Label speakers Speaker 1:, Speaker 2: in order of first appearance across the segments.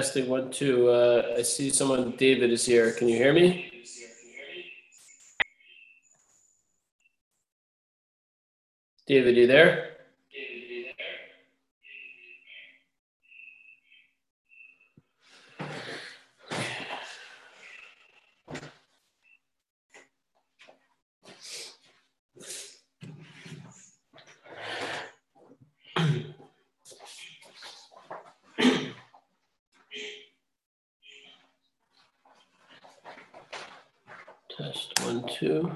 Speaker 1: Testing one, two. Uh, I see someone, David is here. Can you hear me? David, you there? Two.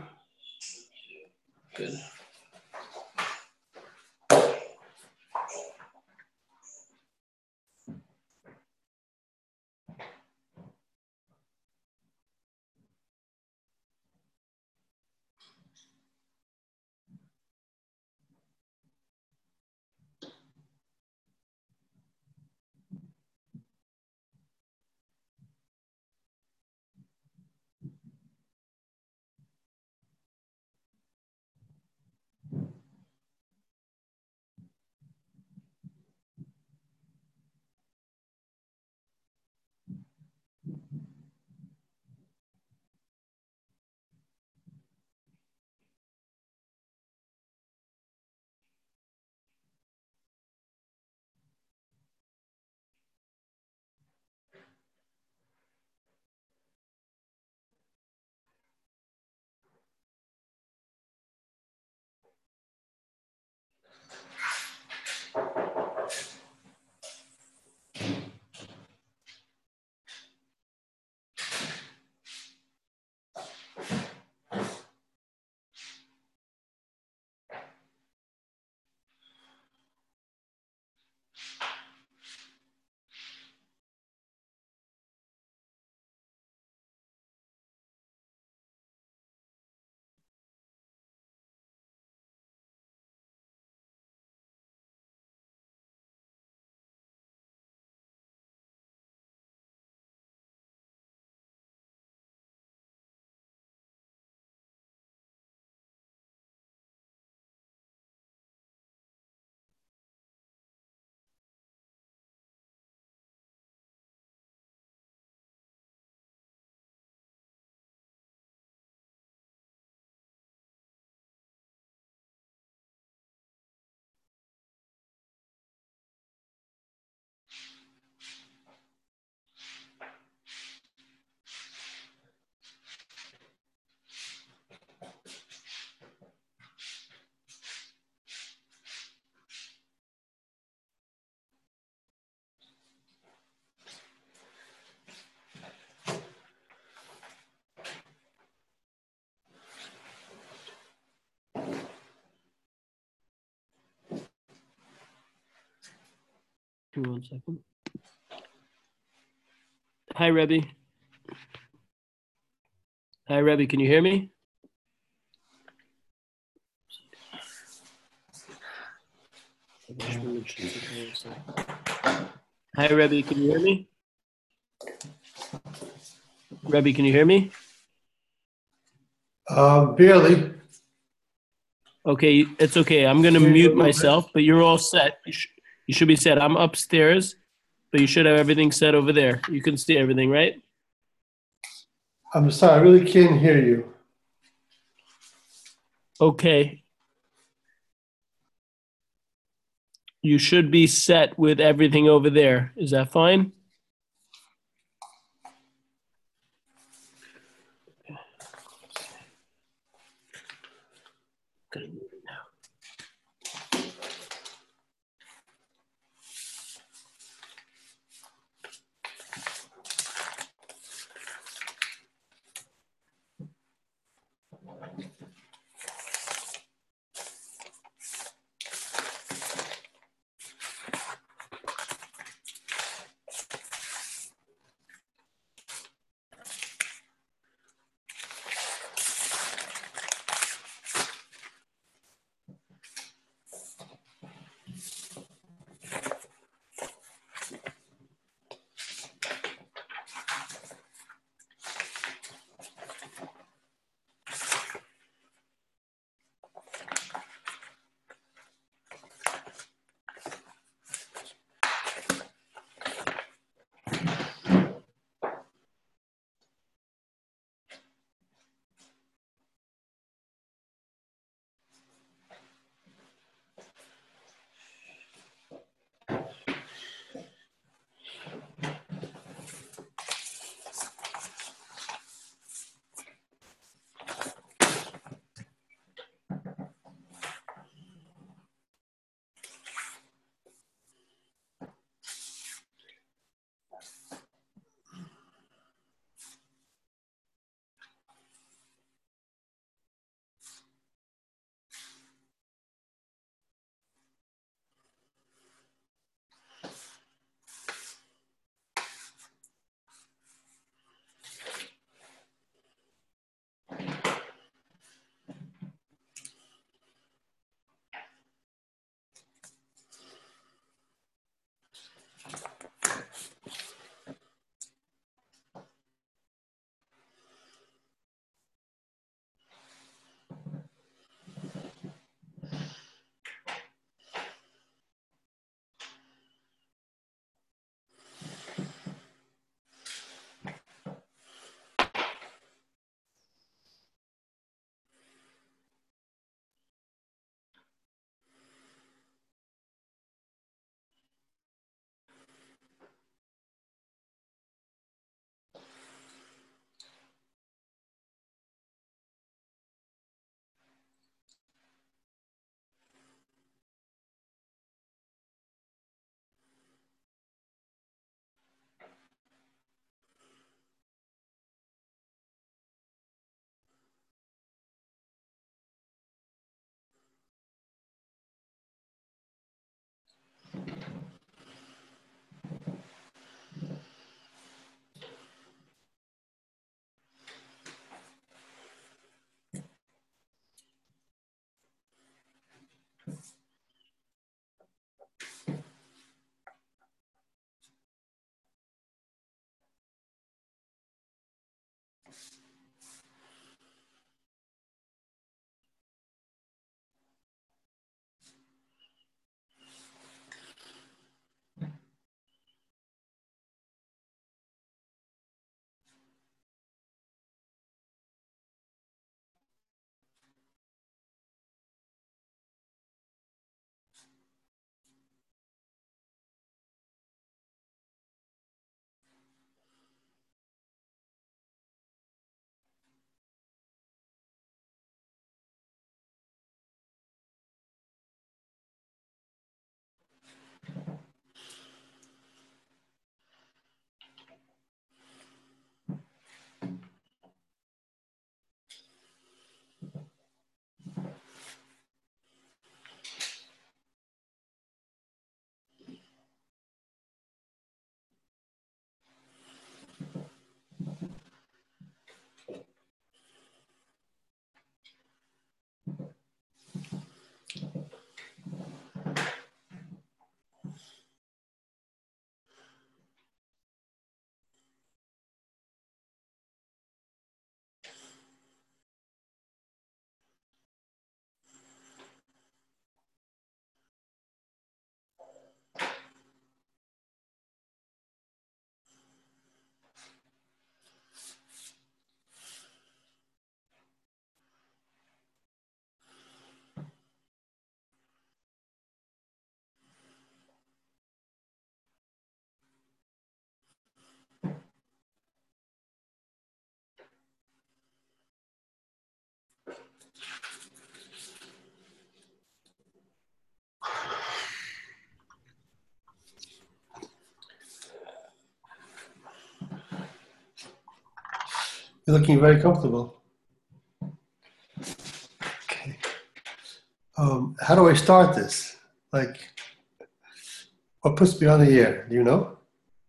Speaker 1: Give me one second. Hi, Rebby. Hi, Rebby. Can you hear me? Hi, Rebby. Can you hear me? Rebby, can you hear me?
Speaker 2: Uh, barely.
Speaker 1: Okay, it's okay. I'm gonna mute myself, but you're all set. You, sh- you should be set. I'm upstairs, but you should have everything set over there. You can see everything, right?
Speaker 2: I'm sorry, I really can't hear you.
Speaker 1: Okay. You should be set with everything over there. Is that fine?
Speaker 2: You're looking very comfortable. Okay. Um, how do I start this? Like, what puts me on the air? Do you know?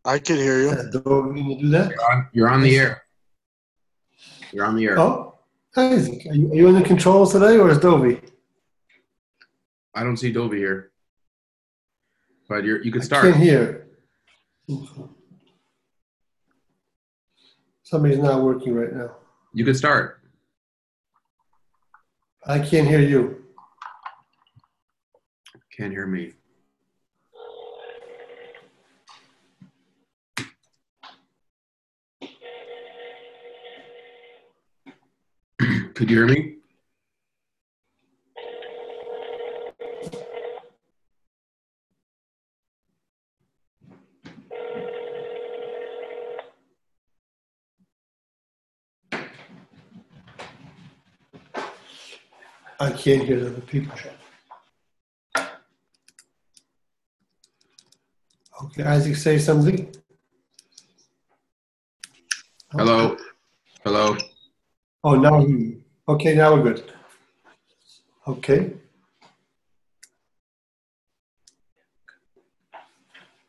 Speaker 3: I can hear you.
Speaker 2: Uh, do we do that?
Speaker 4: You're on, you're on the air. You're on the air.
Speaker 2: Oh, Isaac, are you, are you in the controls today or is Dovey?
Speaker 4: I don't see Dovey here. But you're, you can start.
Speaker 2: I
Speaker 4: start.
Speaker 2: can't hear. Somebody's not working right now.
Speaker 4: You can start.
Speaker 2: I can't hear you.
Speaker 4: Can't hear me. Could you hear me?
Speaker 2: I can't hear the other people. Okay, Isaac, say something.
Speaker 4: Hello? Hello?
Speaker 2: Oh, now, he- okay, now we're good. Okay.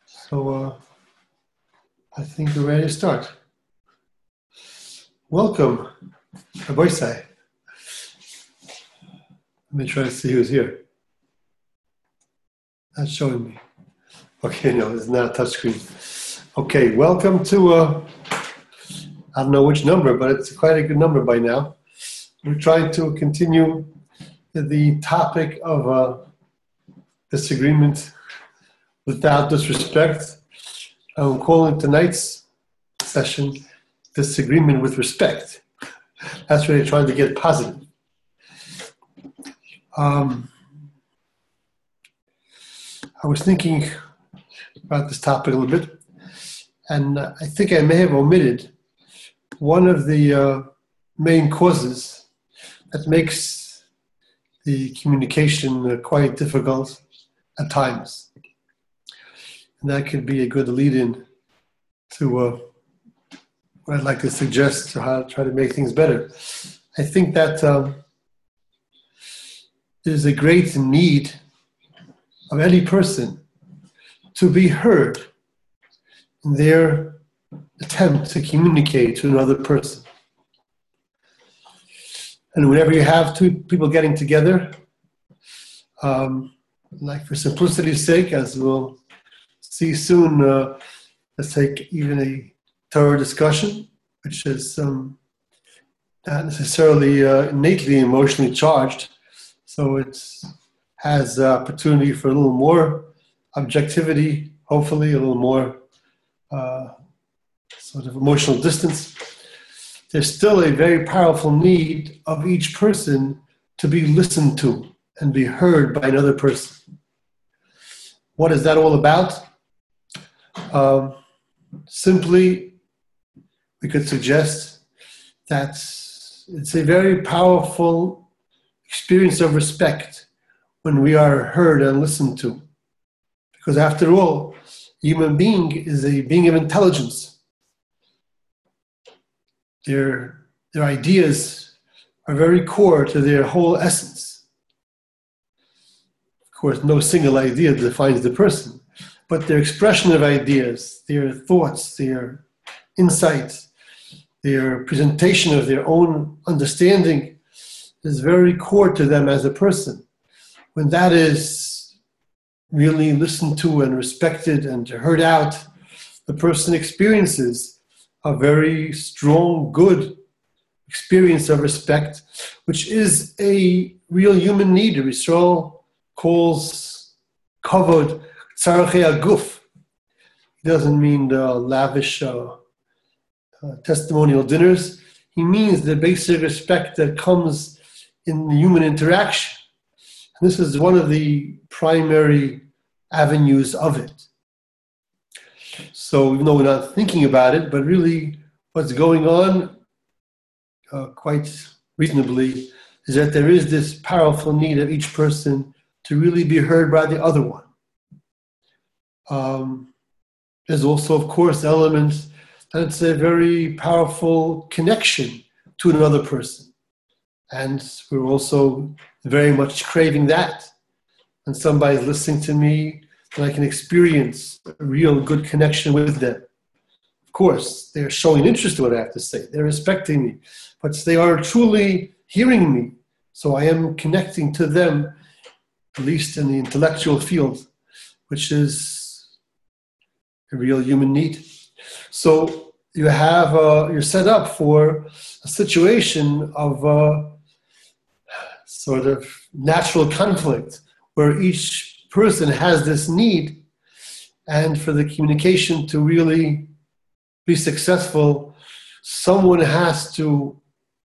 Speaker 2: So, uh, I think we're ready to start. Welcome, Aboisai. Let me try to see who's here. Not showing me. Okay, no, it's not a touchscreen. Okay, welcome to, uh, I don't know which number, but it's quite a good number by now. We're trying to continue the topic of uh, disagreement without disrespect. I'm calling tonight's session disagreement with respect. That's really trying to get positive. Um, I was thinking about this topic a little bit, and I think I may have omitted one of the uh, main causes that makes the communication uh, quite difficult at times. And that could be a good lead in to uh, what I'd like to suggest to how to try to make things better. I think that um, there's a great need of any person to be heard in their attempt to communicate to another person. And whenever you have two people getting together, um, like for simplicity's sake, as we'll see soon, uh, let's take even a thorough discussion, which is um, not necessarily uh, innately emotionally charged. So it has uh, opportunity for a little more objectivity, hopefully, a little more uh, sort of emotional distance. There's still a very powerful need of each person to be listened to and be heard by another person. What is that all about? Um, simply, we could suggest that it's a very powerful experience of respect when we are heard and listened to. Because after all, human being is a being of intelligence. Their, their ideas are very core to their whole essence. Of course, no single idea defines the person, but their expression of ideas, their thoughts, their insights, their presentation of their own understanding is very core to them as a person. When that is really listened to and respected and heard out, the person experiences a very strong, good experience of respect, which is a real human need. Yisrael calls kavod tzarchei. He doesn't mean the lavish uh, uh, testimonial dinners. He means the basic respect that comes in human interaction. And this is one of the primary avenues of it. So, even though we're not thinking about it, but really what's going on uh, quite reasonably is that there is this powerful need of each person to really be heard by the other one. Um, there's also, of course, elements and it's a very powerful connection to another person. And we're also very much craving that. And somebody's listening to me, and I can experience a real good connection with them. Of course, they're showing interest in what I have to say, they're respecting me, but they are truly hearing me. So I am connecting to them, at least in the intellectual field, which is a real human need. So you have uh, you're set up for a situation of uh, sort of natural conflict where each person has this need, and for the communication to really be successful, someone has to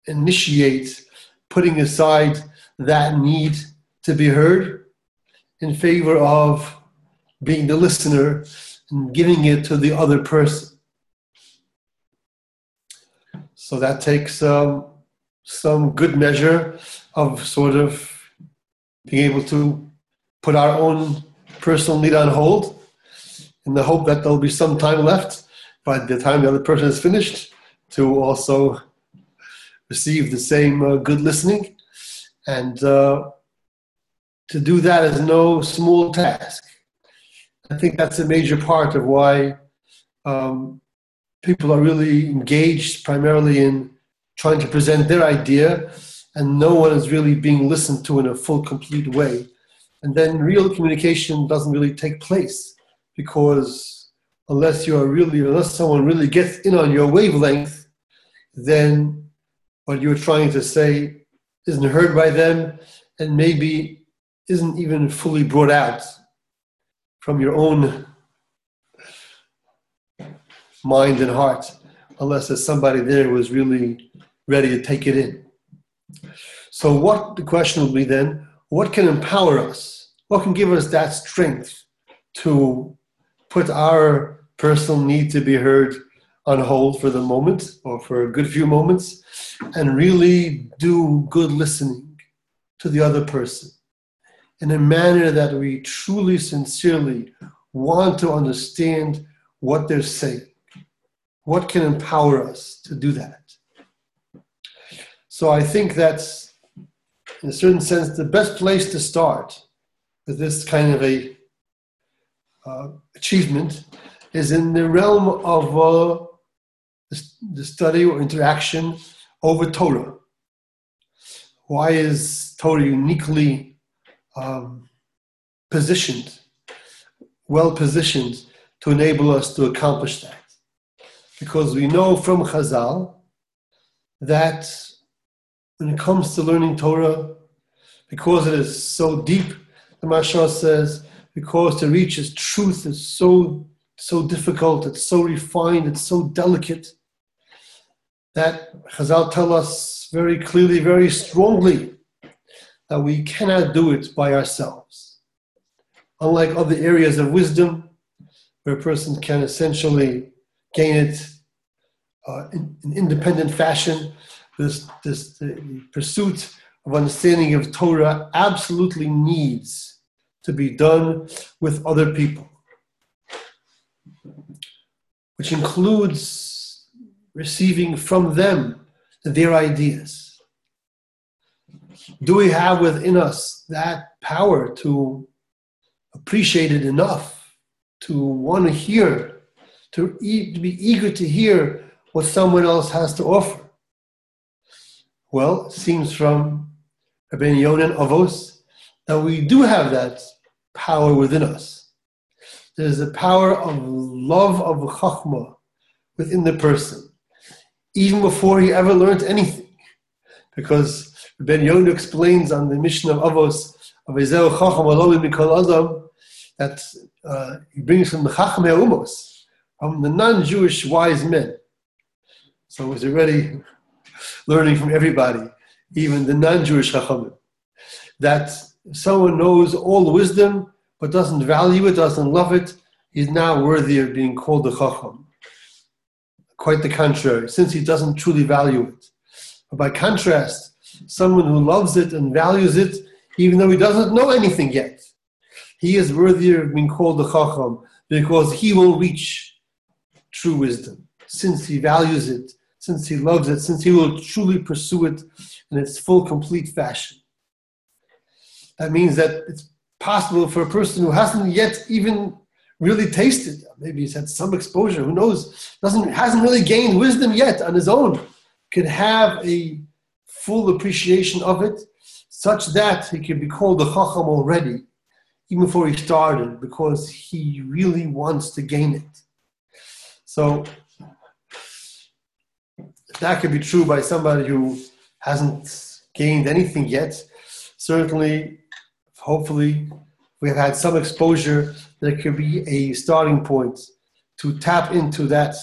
Speaker 2: initiate putting aside that need to be heard in favor of being the listener and giving it to the other person. So that takes um, some good measure of sort of being able to put our own personal need on hold in the hope that there'll be some time left by the time the other person is finished to also receive the same uh, good listening. And uh, to do that is no small task. I think that's a major part of why um, people are really engaged primarily in trying to present their idea, and no one is really being listened to in a full, complete way. And then real communication doesn't really take place because unless you are really, unless someone really gets in on your wavelength, then what you're trying to say isn't heard by them and maybe isn't even fully brought out from your own mind and heart, unless there's somebody there who is really ready to take it in. So, what the question will be then what can empower us? What can give us that strength to put our personal need to be heard on hold for the moment or for a good few moments and really do good listening to the other person in a manner that we truly, sincerely want to understand what they're saying. What can empower us to do that? So I think that's, in a certain sense, the best place to start with this kind of a uh, achievement is in the realm of uh, the study or interaction over Torah. Why is Torah uniquely um, positioned, well positioned to enable us to accomplish that? Because we know from Chazal that when it comes to learning Torah, because it is so deep, the Mashal says, because to reach its truth is so so difficult, it's so refined, it's so delicate that Chazal tell us very clearly, very strongly, that we cannot do it by ourselves. Unlike other areas of wisdom, where a person can essentially gain it uh, in an independent fashion, this, this pursuit of understanding of Torah absolutely needs to be done with other people, which includes receiving from them their ideas? Do we have within us that power to appreciate it enough to want to hear, to, e- to be eager to hear what someone else has to offer? Well, it seems from Rabbi Yonan Avos that we do have that power within us. There's a power of love of Chachma within the person even before he ever learned anything. Because Ben Yonah explains on the Mishnah of Avos of Ezel Chacham Alolim Mikol Adam that uh, he brings from the Chacham Umos, from the non-Jewish wise men. So he's already learning from everybody, even the non-Jewish Chachamim, that someone knows all wisdom but doesn't value it, doesn't love it, he's now worthy of being called the Chacham. Quite the contrary, since he doesn't truly value it. But by contrast, someone who loves it and values it, even though he doesn't know anything yet, he is worthier of being called the Chacham because he will reach true wisdom. since he values it, since he loves it, since he will truly pursue it in its full, complete fashion. That means that it's possible for a person who hasn't yet even really tasted, maybe he's had some exposure, who knows, doesn't hasn't really gained wisdom yet on his own, could have a full appreciation of it, such that he can be called a chacham already, even before he started, because he really wants to gain it. So that could be true by somebody who hasn't gained anything yet. Certainly, hopefully, we have had some exposure. There could be a starting point to tap into that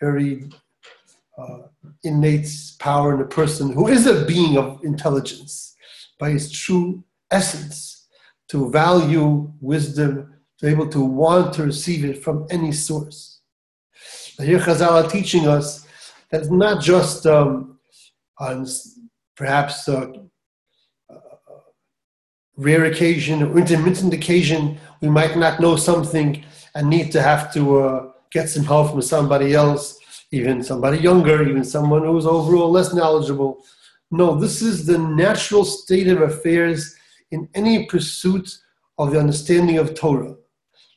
Speaker 2: very uh, innate power in a person who is a being of intelligence by his true essence, to value wisdom, to be able to want to receive it from any source. Here Chazal are teaching us that it's not just um, on perhaps uh, uh, rare occasion or intermittent occasion we might not know something and need to have to uh, get some help from somebody else, even somebody younger, even someone who's overall less knowledgeable. No, this is the natural state of affairs in any pursuit of the understanding of Torah.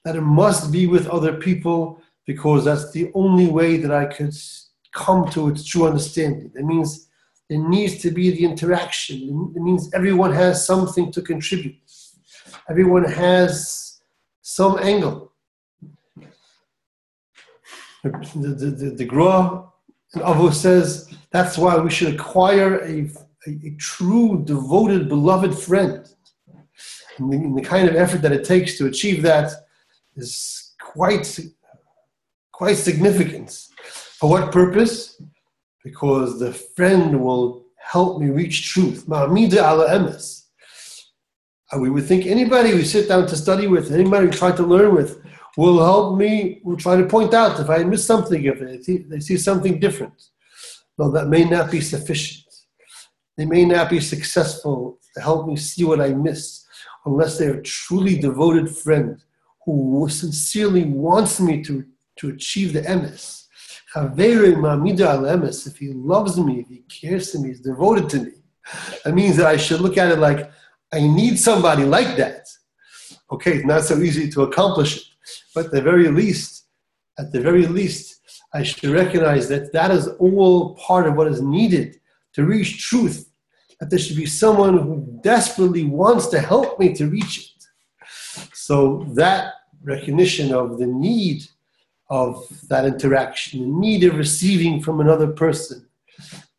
Speaker 2: That it must be with other people because that's the only way that I could come to its true understanding. That means there needs to be the interaction. It means everyone has something to contribute. Everyone has some angle. The, the, the, the Gra and Avos says that's why we should acquire a, a, a true, devoted, beloved friend. And the, and the kind of effort that it takes to achieve that is quite, quite significant. For what purpose? Because the friend will help me reach truth. Ma'amida ala emes. We would think anybody we sit down to study with, anybody we try to learn with, will help me, will try to point out if I miss something, if they see, they see something different. No, that may not be sufficient. They may not be successful to help me see what I missed unless they're a truly devoted friend who sincerely wants me to, to achieve the emes if he loves me, if he cares to me, he's devoted to me. That means that I should look at it like I need somebody like that. Okay, it's not so easy to accomplish it, but at the very least, at the very least, I should recognize that that is all part of what is needed to reach truth. That there should be someone who desperately wants to help me to reach it. So that recognition of the need of that interaction, need of receiving from another person,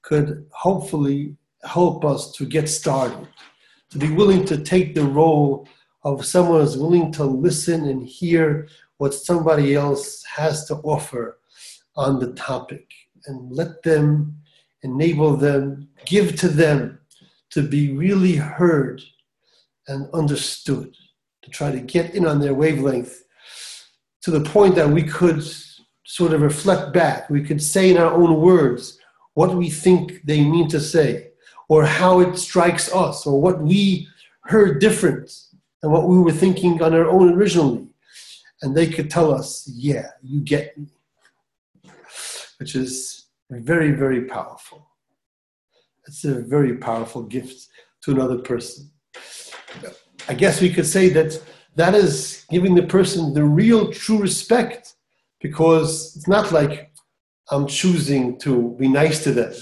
Speaker 2: could hopefully help us to get started, to be willing to take the role of someone who's willing to listen and hear what somebody else has to offer on the topic and let them enable them, give to them to be really heard and understood, to try to get in on their wavelength to the point that we could sort of reflect back. We could say in our own words what we think they mean to say, or how it strikes us, or what we heard different than what we were thinking on our own originally. And they could tell us, yeah, you get me. Which is very, very powerful. It's a very powerful gift to another person. I guess we could say that that is giving the person the real true respect because it's not like I'm choosing to be nice to them.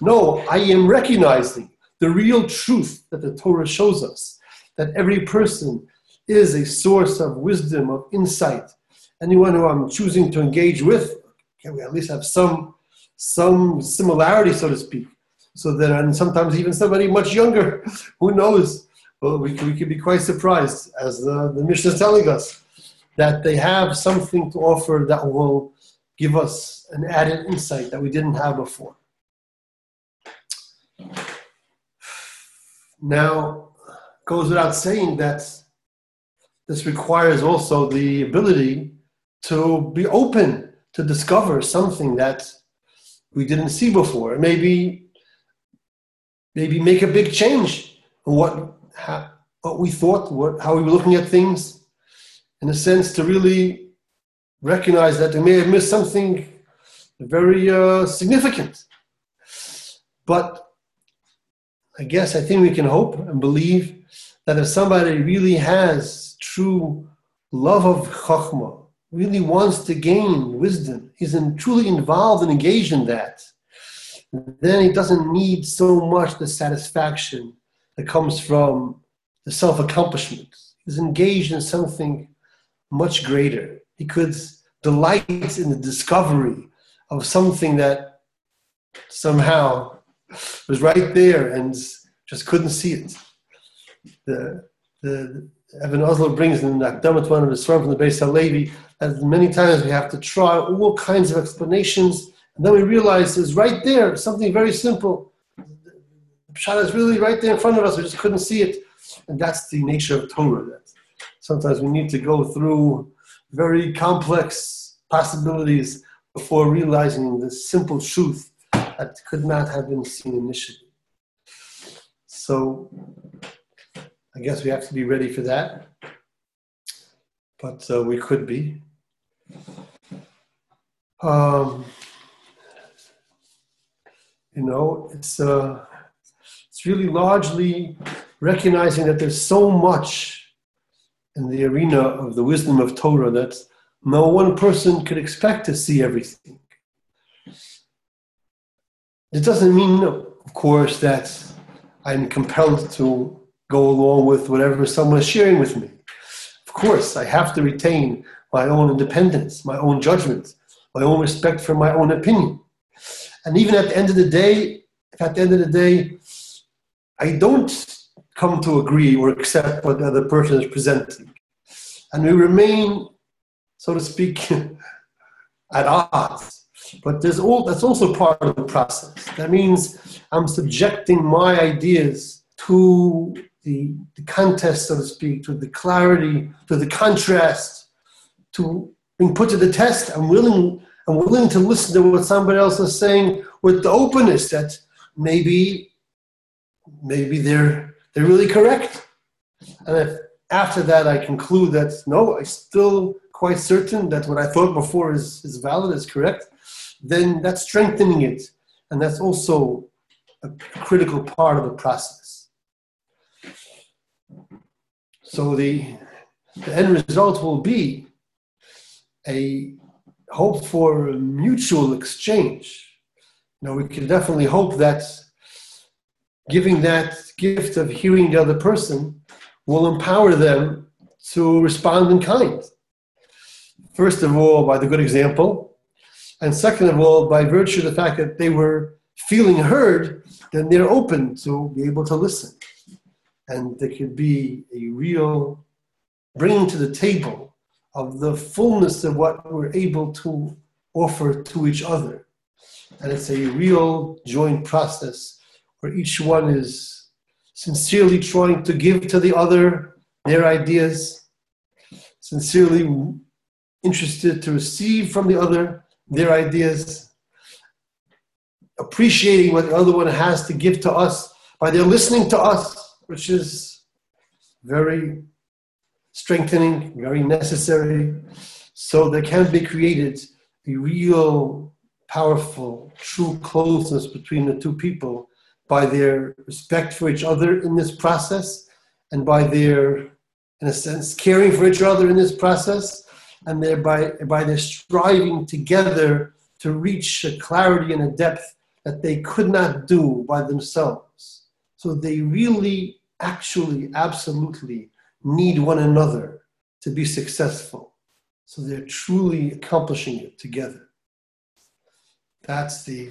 Speaker 2: No, I am recognizing the real truth that the Torah shows us that every person is a source of wisdom, of insight. Anyone who I'm choosing to engage with, can we at least have some, some similarity, so to speak? So that, and sometimes even somebody much younger, who knows, well, we, we could be quite surprised, as the, the Mishnah is telling us, that they have something to offer that will give us an added insight that we didn't have before. Now, goes without saying that this requires also the ability to be open to discover something that we didn't see before. Maybe, maybe make a big change in what how, what we thought, what, how we were looking at things, in a sense, to really recognize that we may have missed something very uh, significant. But I guess I think we can hope and believe that if somebody really has true love of Chachma, really wants to gain wisdom, is in, truly involved and engaged in that, then he doesn't need so much the satisfaction that comes from the self accomplishment. He's engaged in something much greater. He could delight in the discovery of something that somehow was right there and just couldn't see it. The, the Even HaEzel brings in Akdamat one of his from the Beis Halevi, as many times we have to try all kinds of explanations, and then we realize it's right there, something very simple. Pshat is really right there in front of us, we just couldn't see it. And that's the nature of Torah. That sometimes we need to go through very complex possibilities before realizing the simple truth that could not have been seen initially. So I guess we have to be ready for that. But uh, we could be. Um, you know, it's uh, really largely recognizing that there's so much in the arena of the wisdom of Torah that no one person could expect to see everything. It doesn't mean, of course, that I'm compelled to go along with whatever someone is sharing with me. Of course, I have to retain my own independence, my own judgment, my own respect for my own opinion. And even at the end of the day, if at the end of the day, I don't come to agree or accept what the other person is presenting, and we remain, so to speak, at odds. But there's all, that's also part of the process. That means I'm subjecting my ideas to the, the contest, so to speak, to the clarity, to the contrast, to being put to the test. I'm willing, I'm willing to listen to what somebody else is saying with the openness that maybe, maybe they're they're really correct. And if after that I conclude that no, I'm still quite certain that what I thought before is, is valid, is correct, then that's strengthening it. And that's also a critical part of the process. So the, the end result will be a hope for mutual exchange. Now, we can definitely hope that giving that gift of hearing the other person will empower them to respond in kind. First of all, by the good example, and second of all, by virtue of the fact that they were feeling heard, then they're open to be able to listen. And there could be a real bringing to the table of the fullness of what we're able to offer to each other. And it's a real joint process where each one is sincerely trying to give to the other their ideas, sincerely interested to receive from the other their ideas, appreciating what the other one has to give to us by their listening to us, which is very strengthening, very necessary. So there can be created a real, powerful, true closeness between the two people by their respect for each other in this process and by their, in a sense, caring for each other in this process and thereby by their striving together to reach a clarity and a depth that they could not do by themselves. So they really, actually, absolutely need one another to be successful. So they're truly accomplishing it together. That's the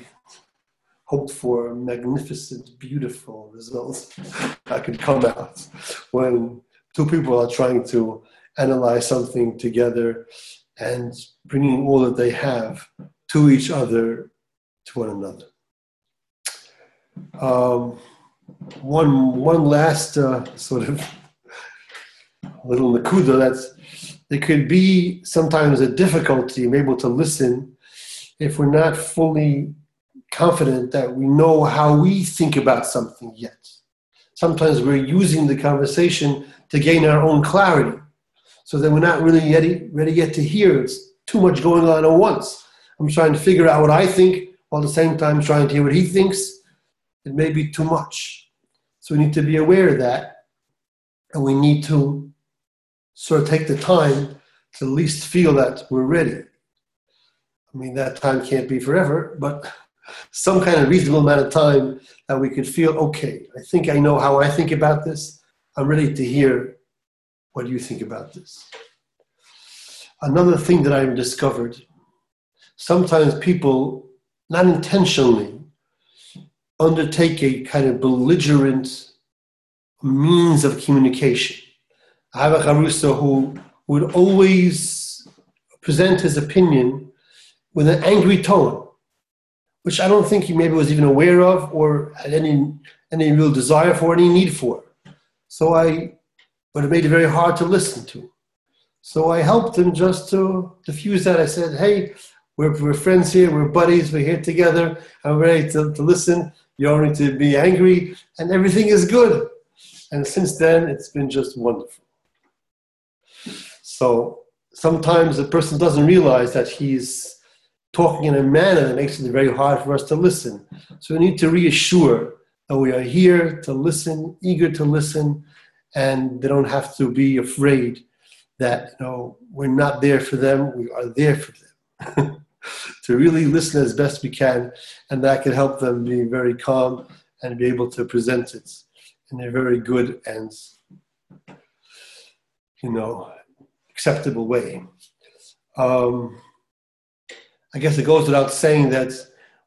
Speaker 2: hoped for magnificent, beautiful results that could come out when two people are trying to analyze something together and bringing all that they have to each other, to one another. Um, one, one last uh, sort of little nakuda that's there could be sometimes a difficulty in able to listen if we're not fully confident that we know how we think about something yet. Sometimes we're using the conversation to gain our own clarity. So that we're not really ready, ready yet to hear. It's too much going on at once. I'm trying to figure out what I think while at the same time trying to hear what he thinks, it may be too much. So we need to be aware of that. And we need to sort of take the time to at least feel that we're ready. I mean, that time can't be forever, but some kind of reasonable amount of time that we could feel okay, I think I know how I think about this. I'm ready to hear what you think about this. Another thing that I've discovered sometimes people, not intentionally, undertake a kind of belligerent means of communication. I have a Harusa who would always present his opinion with an angry tone, which I don't think he maybe was even aware of or had any, any real desire for, any need for. So I, but it made it very hard to listen to. So I helped him just to diffuse that. I said, hey, we're, we're friends here, we're buddies, we're here together, I'm ready to, to listen. You don't need to be angry, and everything is good. And since then, it's been just wonderful. So sometimes a person doesn't realize that he's talking in a manner that makes it very hard for us to listen. So we need to reassure that we are here to listen, eager to listen, and they don't have to be afraid that you know we're not there for them. We are there for them. to really listen as best we can, and that can help them be very calm and be able to present it in a very good and you know acceptable way. Um, I guess it goes without saying that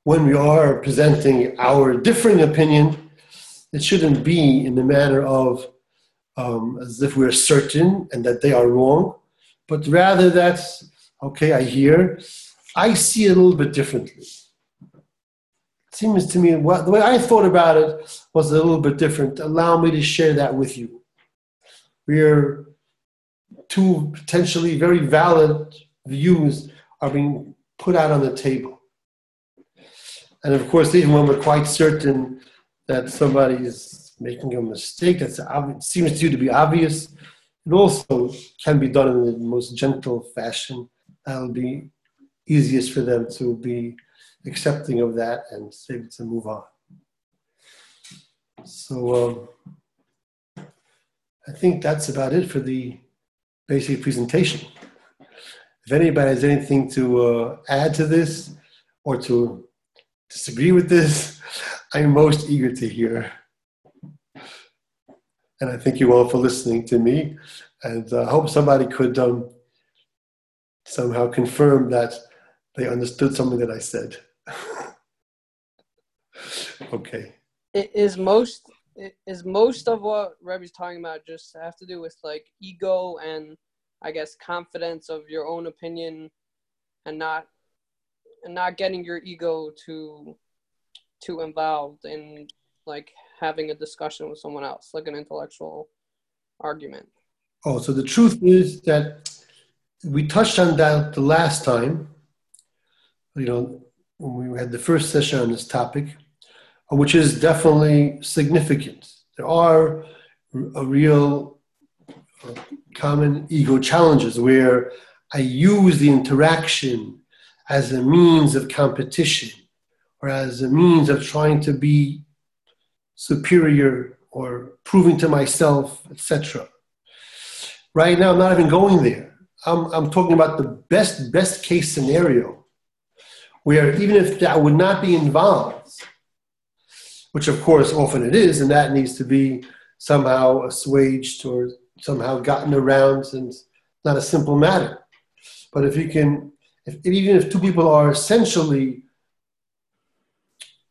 Speaker 2: when we are presenting our differing opinion, it shouldn't be in the manner of um, as if we're certain and that they are wrong, but rather that, okay, I hear, I see it a little bit differently. It seems to me what, the way I thought about it was a little bit different. Allow me to share that with you. We're two potentially very valid views are being put out on the table. And of course, even when we're quite certain that somebody is making a mistake that seems to you to be obvious, it also can be done in the most gentle fashion. That'll be easiest for them to be accepting of that and able to move on. So um, I think that's about it for the basic presentation. If anybody has anything to uh, add to this or to disagree with this, I'm most eager to hear. And I thank you all for listening to me. And I uh, hope somebody could um, somehow confirm that they understood something that I said. okay.
Speaker 3: Is most is most of what Rebbe's talking about just have to do with like ego and I guess confidence of your own opinion and not and not getting your ego too too involved in like having a discussion with someone else, like an intellectual argument.
Speaker 2: Oh, so the truth is that we touched on that the last time, you know, when we had the first session on this topic, which is definitely significant. There are a real common ego challenges where I use the interaction as a means of competition or as a means of trying to be superior or proving to myself, etc. Right now, I'm not even going there. I'm, I'm talking about the best, best case scenario where even if that would not be involved, which of course often it is, and that needs to be somehow assuaged or somehow gotten around and not a simple matter. But if you can, if, even if two people are essentially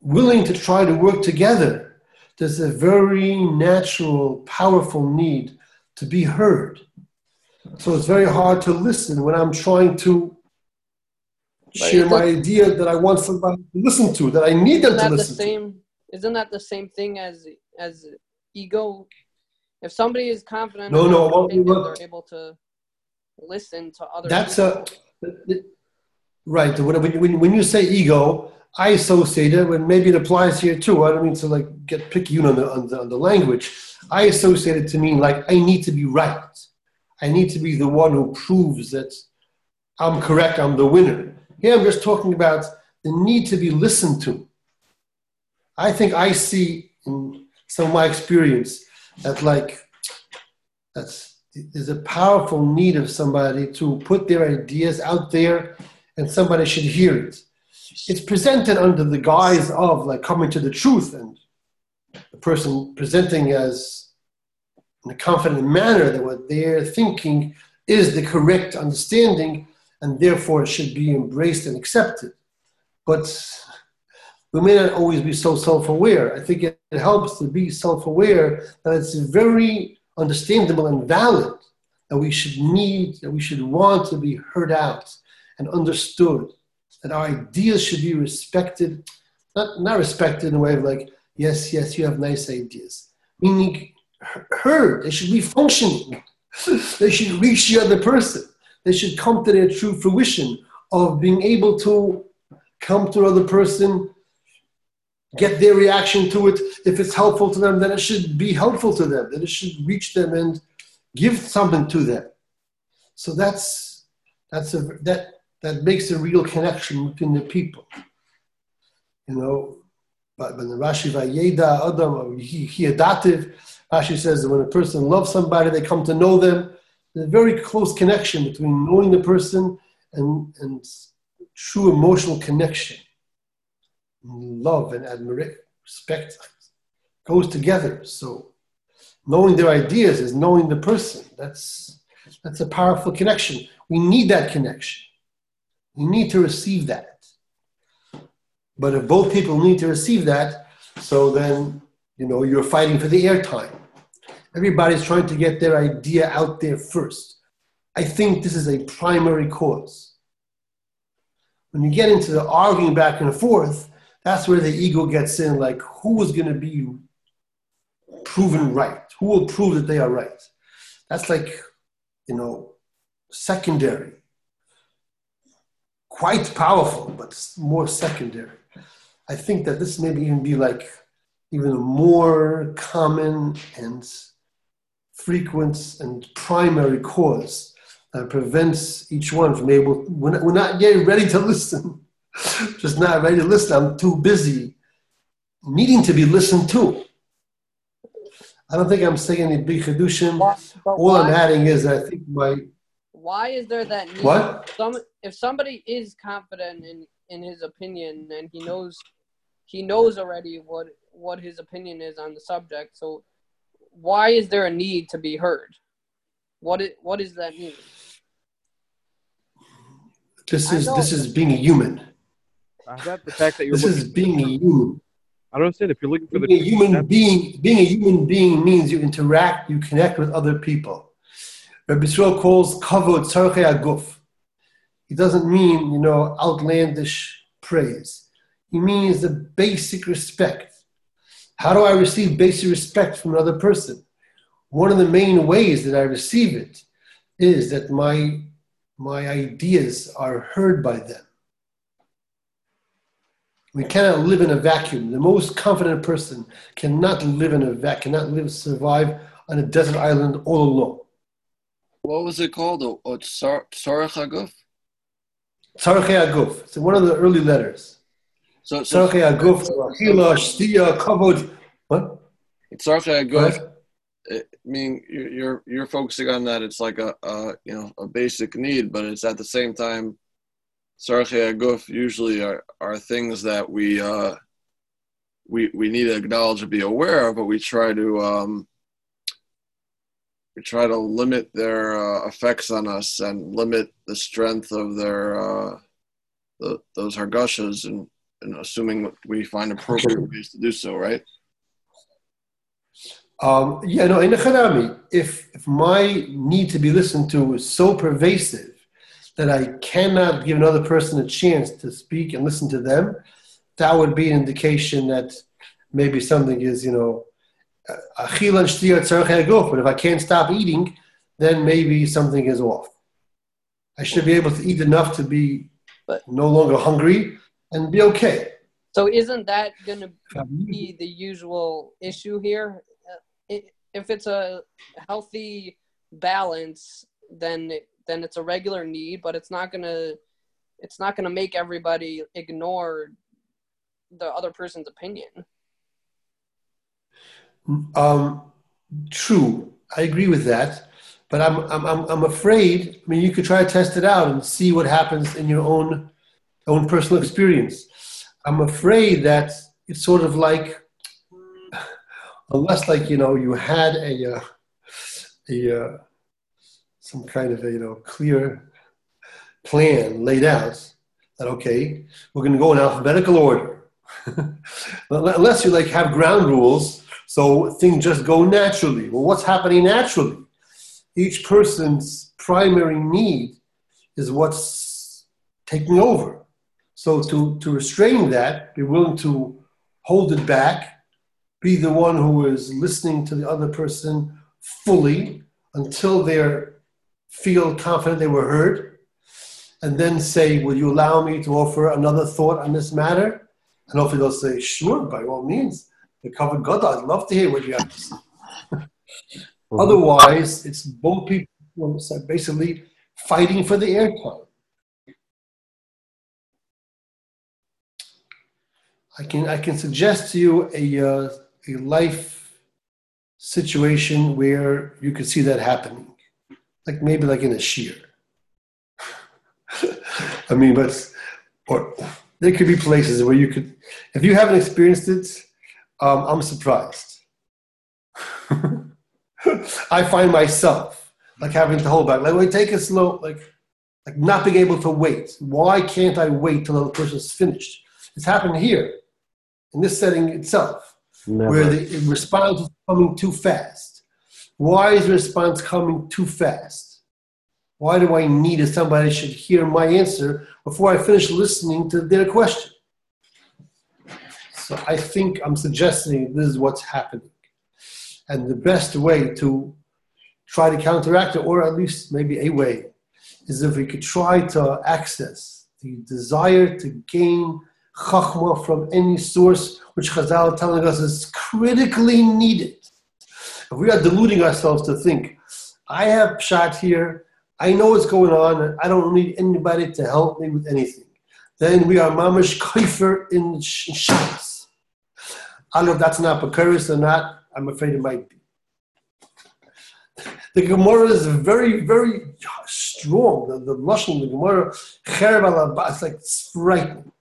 Speaker 2: willing to try to work together, there's a very natural, powerful need to be heard. So it's very hard to listen when I'm trying to share my idea that I want somebody to listen to, that I need them to listen
Speaker 3: the same,
Speaker 2: to.
Speaker 3: Isn't that the same thing as as ego if somebody is confident,
Speaker 2: no, no,
Speaker 3: they're able to listen to other.
Speaker 2: That's people. a right. When, when, when you say ego, I associate it when maybe it applies here too. I don't mean to like get picky on the, on the on the language. I associate it to mean like I need to be right. I need to be the one who proves that I'm correct. I'm the winner. Here I'm just talking about the need to be listened to. I think I see in some of my experience that like that's there's a powerful need of somebody to put their ideas out there and somebody should hear it. It's presented under the guise of like coming to the truth and the person presenting as in a confident manner that what they're thinking is the correct understanding and therefore it should be embraced and accepted. But we may not always be so self aware. I think it, it helps to be self aware that it's very understandable and valid that we should need, that we should want to be heard out and understood, that our ideas should be respected, not, not respected in a way of like, yes, yes, you have nice ideas, meaning heard, they should be functioning, they should reach the other person, they should come to their true fruition of being able to come to another person get their reaction to it. If it's helpful to them, then it should be helpful to them, then it should reach them and give something to them. So that's that's a that that makes a real connection between the people. You know, but when the Rashi Vayeda Adam he, adaptive, Rashi says that when a person loves somebody, they come to know them. There's a very close connection between knowing the person and, and true emotional connection love and admiration, respect goes together. So knowing their ideas is knowing the person. That's that's a powerful connection. We need that connection. We need to receive that. But if both people need to receive that, so then you know you're fighting for the airtime. Everybody's trying to get their idea out there first. I think this is a primary cause. When you get into the arguing back and forth, that's where the ego gets in like who is going to be proven right? Who will prove that they are right? That's like you know secondary. Quite powerful but more secondary. I think that this may even be like even a more common and frequent and primary cause that prevents each one from able we're not yet ready to listen just not ready to listen. I'm too busy needing to be listened to. I don't think I'm saying any big chedushim. All why, I'm adding is I think my.
Speaker 3: Why is there that need?
Speaker 2: What?
Speaker 3: Some, if somebody is confident in, in his opinion and he knows he knows already what what his opinion is on the subject, so why is there a need to be heard? What is, what is that need?
Speaker 2: This is this is being a human.
Speaker 5: I got the fact that you're.
Speaker 2: This is being a human.
Speaker 5: I don't understand if you're looking for
Speaker 2: being
Speaker 5: the
Speaker 2: a human being. Being a human being means you interact, you connect with other people. Rabbi Israel calls kavod tzarchei aguf. He doesn't mean you know outlandish praise. He means the basic respect. How do I receive basic respect from another person? One of the main ways that I receive it is that my my ideas are heard by them. We cannot live in a vacuum. The most confident person cannot live in a vacuum, cannot live, survive on a desert island all alone.
Speaker 6: What was it called? Oh, oh, Tzarech Haguf?
Speaker 2: Tzarech Haguf. It's one of the early letters.
Speaker 6: So, so
Speaker 2: Tzarech Haguf, Achila, Shtia, Kavod. What?
Speaker 6: Tzarech Haguf. I mean, you're you're focusing on that. It's like a, a you know a basic need, but it's at the same time Sarche Aguf usually are, are things that we uh, we we need to acknowledge and be aware of, but we try to um, we try to limit their uh, effects on us and limit the strength of their uh, the, those hargushas and, and assuming we find appropriate ways to do so, right?
Speaker 2: Um, yeah, no, in the Hanami, if, if my need to be listened to is so pervasive that I cannot give another person a chance to speak and listen to them, that would be an indication that maybe something is, you know, a shtiot sarchof, but if I can't stop eating, then maybe something is off. I should be able to eat enough to be but, no longer hungry and be okay.
Speaker 3: So isn't that going to be the usual issue here? Uh, if it's a healthy balance, then then it's a regular need, but it's not gonna it's not to make everybody ignore the other person's opinion.
Speaker 2: Um, true, I agree with that, but I'm, I'm, I'm, I'm afraid. I mean, you could try to test it out and see what happens in your own, own personal experience. I'm afraid that it's sort of like, unless like you know you had a, uh, a uh, some kind of a you know clear plan laid out that okay, we're going to go in alphabetical order. Unless you like have ground rules, so things just go naturally. Well, what's happening naturally? Each person's primary need is what's taking over. So to, to restrain that, be willing to hold it back, be the one who is listening to the other person fully until they feel confident they were heard, and then say, Will you allow me to offer another thought on this matter? And hopefully they'll say, Sure, by all means. The covered God, I'd love to hear what you have to say. Otherwise, it's both people basically fighting for the airtime. I can, I can suggest to you a, uh, a life situation where you could see that happening. Like maybe like in a shiur. I mean, but or there could be places where you could, if you haven't experienced it, um, I'm surprised. I find myself like having to hold back, like wait, take it slow, like like not being able to wait. Why can't I wait till the person's finished? It's happened here in this setting itself,
Speaker 7: Never.
Speaker 2: where the response is coming too fast. Why is response coming too fast? Why do I need that somebody should hear my answer before I finish listening to their question? So I think I'm suggesting this is what's happening. And the best way to try to counteract it, or at least maybe a way, is if we could try to access the desire to gain chachma from any source which Chazal telling us is critically needed. We are deluding ourselves to think, I have shot here, I know what's going on, I don't need anybody to help me with anything, then we are mamish kaifer in Shabbos. I don't know if that's not precarious or not. I'm afraid it might be. The Gemara is very, very strong. The, the Lashon, the Gemara, it's like frightening.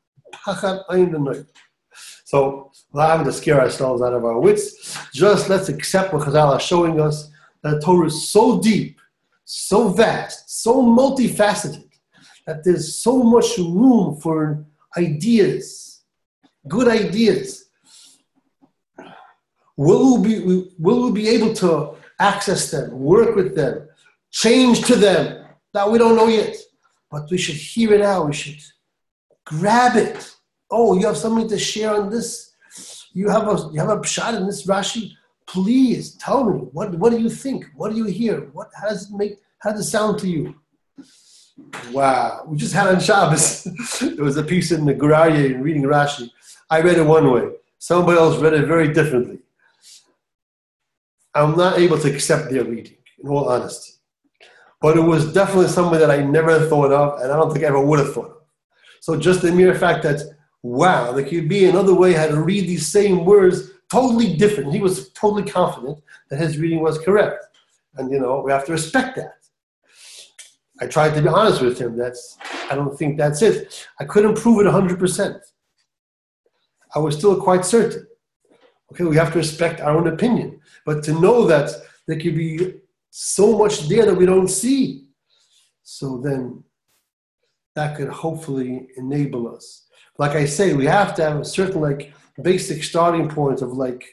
Speaker 2: So, without having to scare ourselves out of our wits, just let's accept what Chazal is showing us that Torah is so deep, so vast, so multifaceted, that there's so much room for ideas, good ideas. Will we be, will we be able to access them, work with them, change to them? That we don't know yet. But we should hear it out. We should grab it. Oh, you have something to share on this? You have a you have a pshat in this Rashi? Please tell me. What what do you think? What do you hear? What how does it make how does it sound to you? Wow. We just had on Shabbos. there was a piece in the Guraya in reading Rashi. I read it one way. Somebody else read it very differently. I'm not able to accept their reading, in all honesty. But it was definitely something that I never thought of, and I don't think I ever would have thought of. So just the mere fact that, wow, there could be another way how to read these same words totally different. He was totally confident that his reading was correct. And, you know, we have to respect that. I tried to be honest with him. That's, I don't think that's it. I couldn't prove it 100%. I was still quite certain. Okay, we have to respect our own opinion. But to know that there could be so much there that we don't see, so then that could hopefully enable us. Like I say, we have to have a certain like basic starting point of like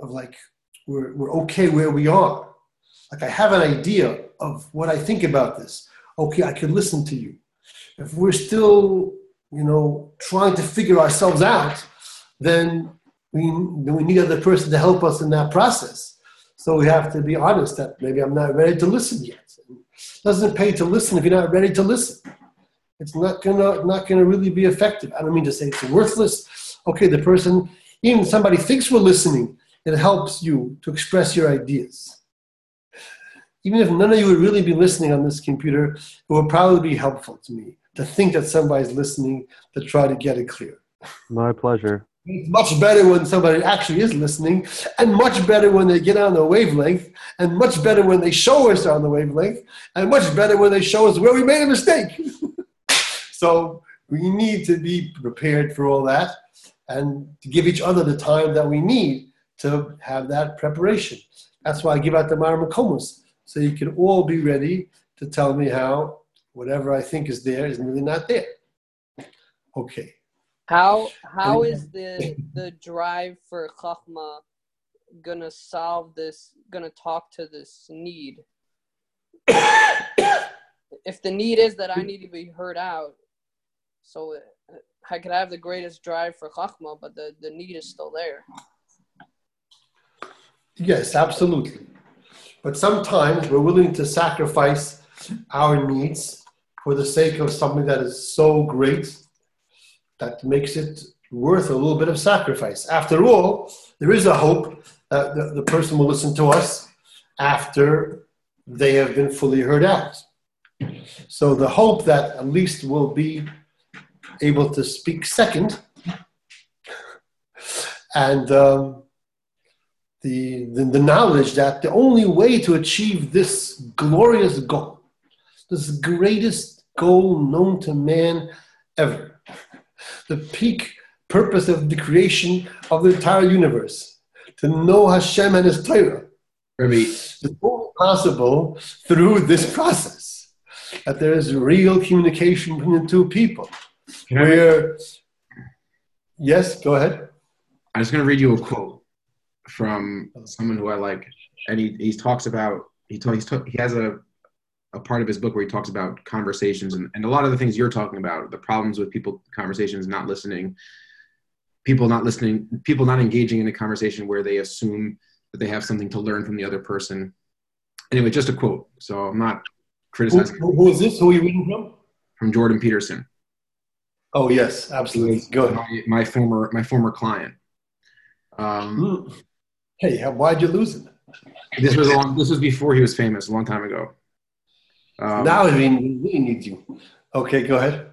Speaker 2: of like we're we're okay where we are. Like I have an idea of what I think about this. Okay, I can listen to you. If we're still, you know, trying to figure ourselves out, then we, we need another person to help us in that process. So we have to be honest that maybe I'm not ready to listen yet. It doesn't pay to listen if you're not ready to listen. It's not gonna not gonna really be effective. I don't mean to say it's worthless. Okay, the person, even somebody thinks we're listening, it helps you to express your ideas. Even if none of you would really be listening on this computer, it would probably be helpful to me to think that somebody's listening to try to get it clear.
Speaker 5: My pleasure.
Speaker 2: It's much better when somebody actually is listening, and much better when they get on the wavelength, and much better when they show us on the wavelength, and much better when they show us where we made a mistake. so we need to be prepared for all that and to give each other the time that we need to have that preparation. That's why I give out the Maramakomos, so you can all be ready to tell me how whatever I think is there is really not there. Okay.
Speaker 3: How how is the the drive for Chachma gonna solve this? Gonna talk to this need? if the need is that I need to be heard out, so uh, I could have the greatest drive for Chachma, but the, the need is still there.
Speaker 2: Yes, absolutely. But sometimes we're willing to sacrifice our needs for the sake of something that is so great that makes it worth a little bit of sacrifice. After all, there is a hope that the, the person will listen to us after they have been fully heard out. So the hope that at least we'll be able to speak second and um, the, the, the knowledge that the only way to achieve this glorious goal, this greatest goal known to man ever, the peak purpose of the creation of the entire universe, to know Hashem and His Torah, is only possible through this process. That there is real communication between the two people.
Speaker 4: Can I,
Speaker 2: Where, yes, go ahead.
Speaker 4: I'm just going to read you a quote from someone who I like, and he, he talks about he talk, he's ta- he has a a part of his book where he talks about conversations and, and a lot of the things you're talking about, the problems with people conversations not listening, people not listening, people not engaging in a conversation where they assume that they have something to learn from the other person. Anyway, just a quote. So I'm not criticizing
Speaker 2: who- who is this? Who are you reading from?
Speaker 4: from Jordan Peterson.
Speaker 2: Oh, yes, absolutely. Go ahead.
Speaker 4: My, my former my former client. Um,
Speaker 2: Hmm. Hey, how- why'd you lose it?
Speaker 4: this was long, this was before he was famous, a long time ago. Um,
Speaker 2: now we we really need you. Okay, go ahead.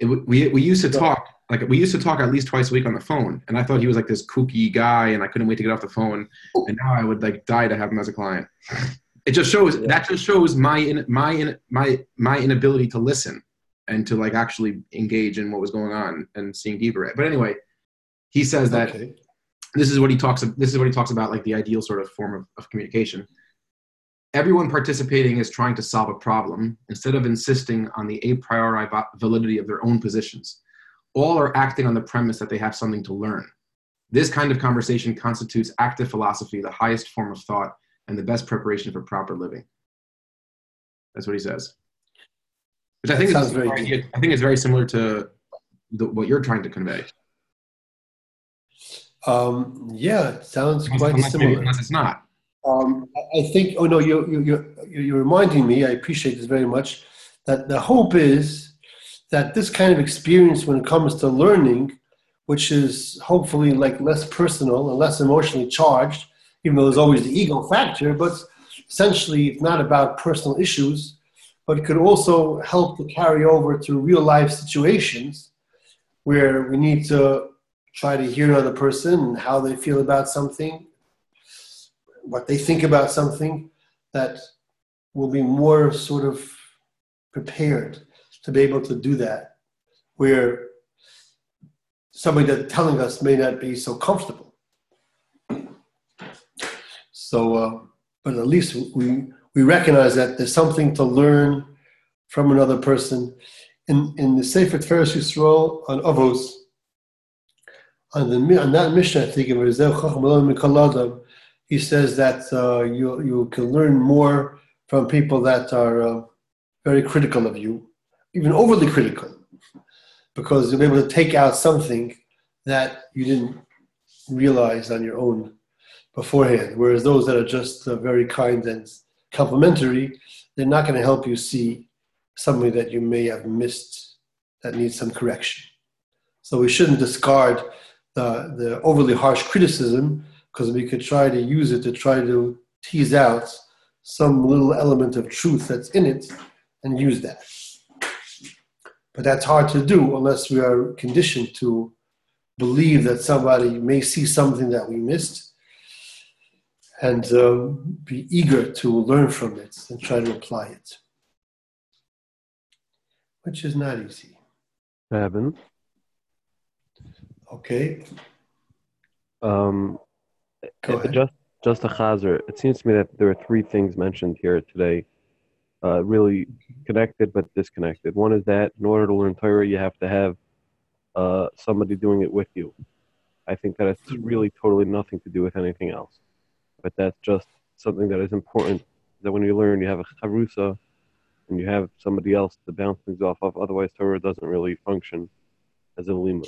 Speaker 4: it, we we used to talk like we used to talk at least twice a week on the phone, and I thought he was like this kooky guy, and I couldn't wait to get off the phone. And now I would like die to have him as a client. It just shows
Speaker 2: Yeah.
Speaker 4: that just shows my in, my in, my my inability to listen and to like actually engage in what was going on and seeing deeper. But anyway, he says that
Speaker 2: Okay.
Speaker 4: this is what he talks this is what he talks about like the ideal sort of form of, of communication. Everyone participating is trying to solve a problem instead of insisting on the a priori validity of their own positions. All are acting on the premise that they have something to learn. This kind of conversation constitutes active philosophy the highest form of thought and the best preparation for proper living. That's what he says which i think is
Speaker 2: very
Speaker 4: i think it's very similar to the, what you're trying to convey
Speaker 2: Um, yeah, it sounds quite
Speaker 4: unless, maybe-
Speaker 2: similar.
Speaker 4: unless it's not
Speaker 2: Um, I- I think. Oh no, you you you you're reminding me. I appreciate this very much. That the hope is that this kind of experience, when it comes to learning, which is hopefully like less personal and less emotionally charged, even though there's always the ego factor, but essentially it's not about personal issues, but it could also help to carry over to real life situations where we need to try to hear another person and how they feel about something what they think about something that will be more sort of prepared to be able to do that where somebody that's telling us may not be so comfortable. So uh, but at least we we recognize that there's something to learn from another person in in the Sefer Tiferes Yisrael on Avos on the on that Mishnah I think was he says that uh, you you can learn more from people that are uh, very critical of you, even overly critical, because you'll be able to take out something that you didn't realize on your own beforehand. Whereas those that are just uh, very kind and complimentary, they're not going to help you see something that you may have missed that needs some correction. So we shouldn't discard the, the overly harsh criticism because we could try to use it to try to tease out some little element of truth that's in it and use that. But that's hard to do unless we are conditioned to believe that somebody may see something that we missed and um, be eager to learn from it and try to apply it, which is not easy.
Speaker 5: Seven.
Speaker 2: Okay,
Speaker 5: Um,
Speaker 2: go
Speaker 5: uh,
Speaker 2: ahead.
Speaker 5: Just, just a chazer. It seems to me that there are three things mentioned here today, uh, really connected but disconnected. One is that in order to learn Torah, you have to have uh, somebody doing it with you. I think that it's really totally nothing to do with anything else. But that's just something that is important. That when you learn, you have a charusa, and you have somebody else to bounce things off of. Otherwise, Torah doesn't really function as a lima.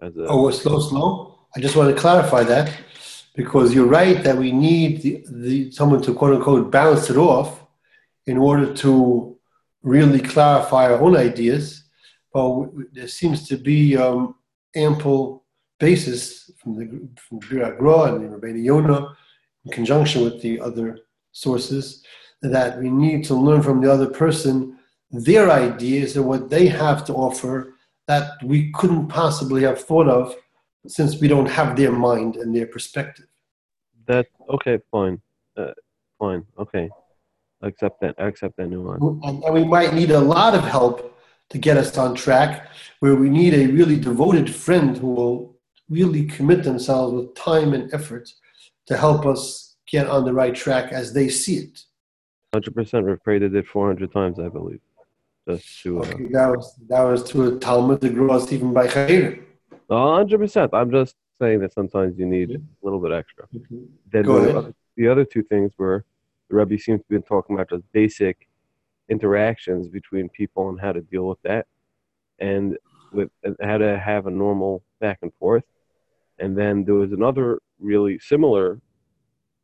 Speaker 5: As a,
Speaker 2: Oh, slow, slow. I just want to clarify that because you're right that we need the, the someone to quote unquote bounce it off in order to really clarify our own ideas. But there seems to be um, ample basis from the from Birat Gra and the Rabbeinu Yonah in conjunction with the other sources that we need to learn from the other person their ideas and what they have to offer that we couldn't possibly have thought of since we don't have their mind and their perspective.
Speaker 5: That okay, fine, uh, fine, okay. Accept that. I accept that nuance.
Speaker 2: And, and we might need a lot of help to get us on track, where we need a really devoted friend who will really commit themselves with time and effort to help us get on the right track as they see it.
Speaker 5: Hundred percent. We've prayed it four hundred times, I believe. Just to uh,
Speaker 2: Okay, that was that was to a Talmud that grew us even by
Speaker 5: hundred percent. I'm just saying that sometimes you need a little bit extra. Then
Speaker 2: Go
Speaker 5: the, the other two things were the Rebbe seems to be talking about just basic interactions between people and how to deal with that, and with and how to have a normal back and forth. And then there was another really similar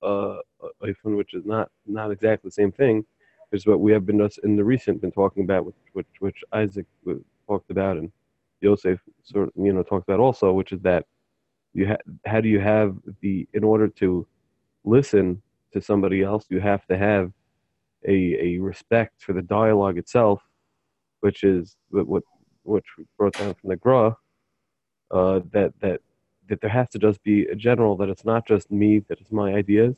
Speaker 5: uh, iPhone, which is not not exactly the same thing, is what we have been just in the recent been talking about, which which, which Isaac uh, talked about and Yosef sort of you know talked about also, which is that you ha- how do you have the in order to listen to somebody else, you have to have a a respect for the dialogue itself, which is what what which we brought down from the Gra, uh, that that that there has to just be a general that it's not just me, that it's my ideas,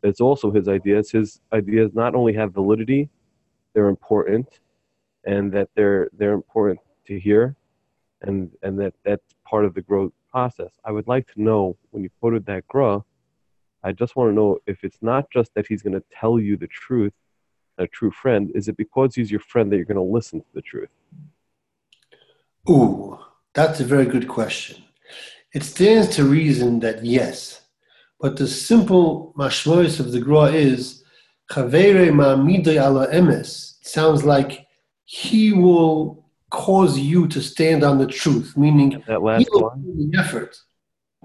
Speaker 5: that it's also his ideas. His ideas not only have validity, they're important, and that they're they're important to hear, and and that that's part of the growth process. I would like to know when you quoted that Gra, I just want to know if it's not just that he's going to tell you the truth, a true friend. Is it because he's your friend that you're going to listen to the truth?
Speaker 2: Ooh, that's a very good question. It stands to reason that yes, but the simple mashmois of the Gra is chavere ma'amidei ala emes. It sounds like he will cause you to stand on the truth, meaning
Speaker 5: That last line.
Speaker 2: the effort.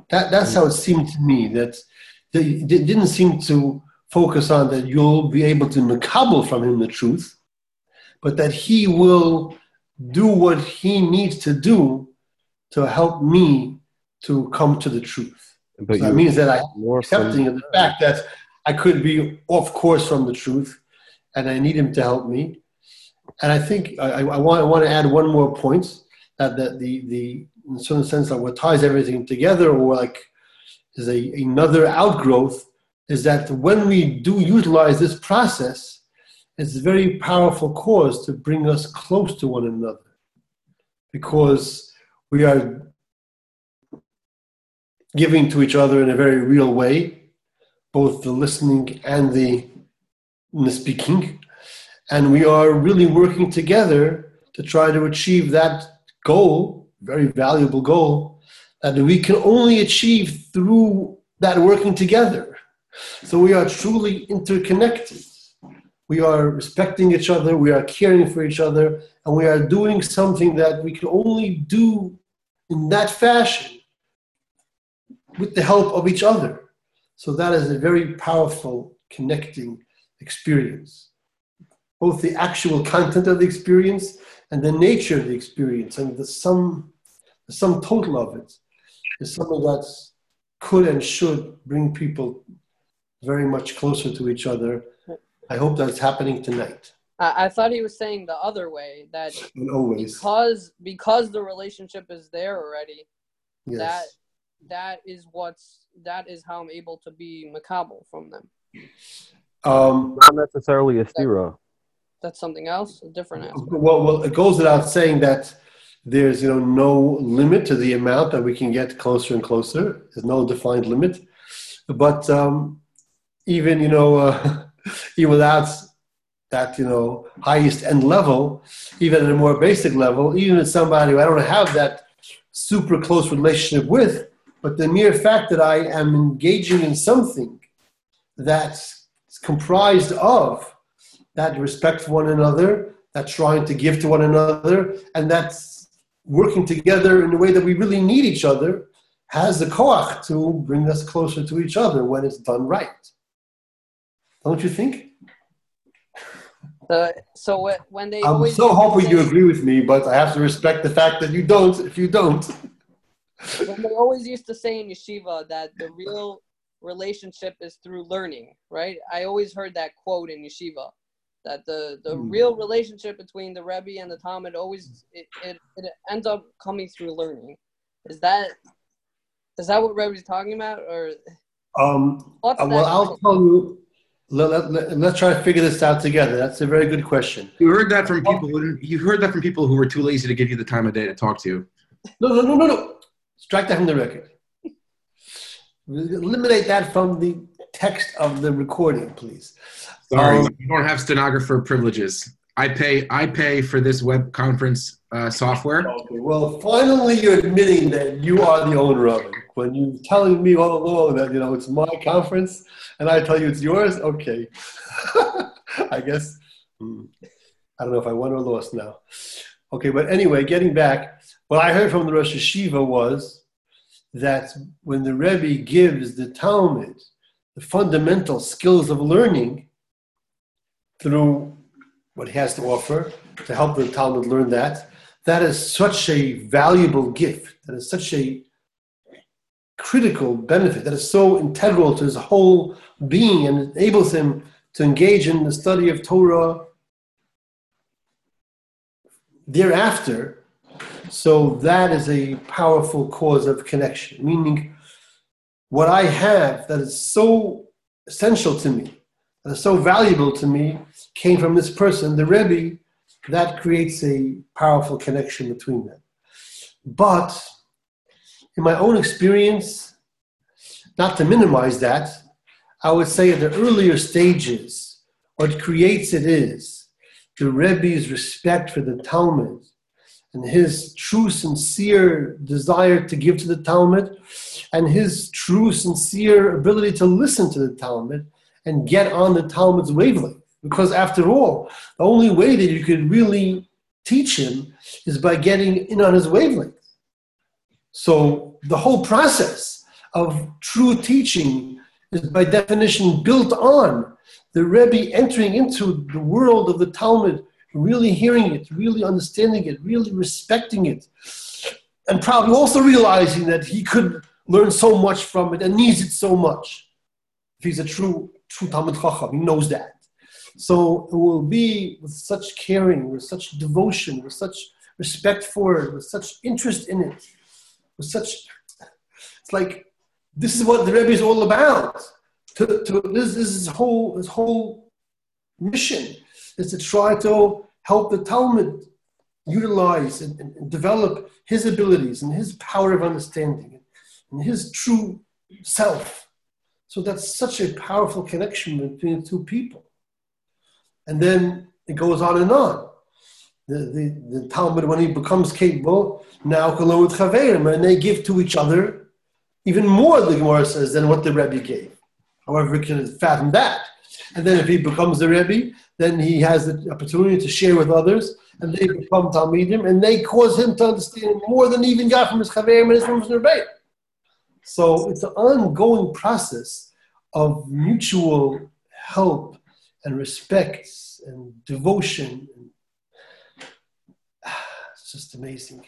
Speaker 2: That, that's how it seemed to me. That they, it didn't seem to focus on that you'll be able to makabel from him the truth, but that he will do what he needs to do to help me to come to the truth.
Speaker 5: But
Speaker 2: So that means that
Speaker 5: I'm
Speaker 2: accepting of the fact that I could be off course from the truth, and I need him to help me. And I think I, I, I want, I want to add one more point that, that the, the in a certain sense that what ties everything together, or like is a, another outgrowth, is that when we do utilize this process, it's a very powerful cause to bring us close to one another, because we are giving to each other in a very real way, both the listening and the, the speaking. And we are really working together to try to achieve that goal, very valuable goal, that we can only achieve through that working together. So we are truly interconnected. We are respecting each other, we are caring for each other, and we are doing something that we can only do in that fashion with the help of each other. So that is a very powerful connecting experience. Both the actual content of the experience and the nature of the experience and the sum, the sum total of it is something that could and should bring people very much closer to each other. I hope that's happening tonight.
Speaker 3: I, I thought he was saying the other way that
Speaker 2: And always.
Speaker 3: because because the relationship is there already,
Speaker 2: Yes.
Speaker 3: That that is what's that is how I'm able to be makabel from them.
Speaker 2: Um,
Speaker 5: Not necessarily a stira.
Speaker 3: That's something else, a different aspect.
Speaker 2: well, well, it goes without saying that there's you know no limit to the amount that we can get closer and closer. There's no defined limit, but um, even you know uh, even without that you know highest end level, even at a more basic level, even with somebody who I don't have that super close relationship with, but the mere fact that I am engaging in something that's comprised of that respect for one another, that trying to give to one another, and that's working together in a way that we really need each other, has the koach to bring us closer to each other when it's done right. Don't you think?
Speaker 3: The, so when they
Speaker 2: I'm so hoping you agree with me, but I have to respect the fact that you don't if you don't.
Speaker 3: When they always used to say in yeshiva that the real relationship is through learning, right? I always heard that quote in yeshiva that the, the
Speaker 2: Hmm.
Speaker 3: real relationship between the Rebbe and the Talmid always it, it, it ends up coming through learning. Is that is that what Rebbe's talking about, or
Speaker 2: Um,
Speaker 3: what's
Speaker 2: Uh,
Speaker 3: that
Speaker 2: well, I'll tell you. Let, let, let, let's try to figure this out together. That's a very good question.
Speaker 4: You heard that from people. Who, you heard that from people who were too lazy to give you the time of day to talk to you.
Speaker 2: No, no, no, no, no. Strike that from the record. Eliminate that from the text of the recording, please.
Speaker 4: Sorry,
Speaker 2: Um,
Speaker 4: you don't have stenographer privileges. I pay. I pay for this web conference uh, software.
Speaker 2: Okay, well, finally you're admitting that you are the owner of it. When you're telling me all along that, you know, it's my conference and I tell you it's yours, okay. I guess, hmm, I don't know if I won or lost now. Okay, but anyway, getting back, what I heard from the Rosh Yeshiva was that when the Rebbe gives the Talmid the fundamental skills of learning through what he has to offer to help the Talmid learn that, that is such a valuable gift. That is such a critical benefit. That is so integral to his whole being and enables him to engage in the study of Torah thereafter. So that is a powerful cause of connection. Meaning, what I have that is so essential to me, that is so valuable to me, came from this person, the Rebbe, that creates a powerful connection between them. But in my own experience, not to minimize that, I would say at the earlier stages, what creates it is the Rebbe's respect for the Talmid and his true, sincere desire to give to the Talmid and his true, sincere ability to listen to the Talmid and get on the Talmid's wavelength. Because after all, the only way that you could really teach him is by getting in on his wavelength. So the whole process of true teaching is by definition built on the Rebbe entering into the world of the Talmid, really hearing it, really understanding it, really respecting it, and probably also realizing that he could learn so much from it and needs it so much. If he's a true, true Talmid Chacham, he knows that. So it will be with such caring, with such devotion, with such respect for it, with such interest in it, with such. It's like this is what the Rebbe is all about. To, to this, this is his whole his whole mission is to try to help the Talmid utilize and, and, develop his abilities and his power of understanding and his true self. So that's such a powerful connection between the two people. And then it goes on and on. The, the, the Talmid, when he becomes capable, now along with Chaverim, and they give to each other even more, the Gemara says, than what the Rebbe gave. However, we can fathom that. And then if he becomes the Rebbe, then he has the opportunity to share with others, and they become Talmidim, and they cause him to understand more than he even got from his Chaverim and his from his Rebbe. So it's an ongoing process of mutual help and respect and devotion. It's just amazing.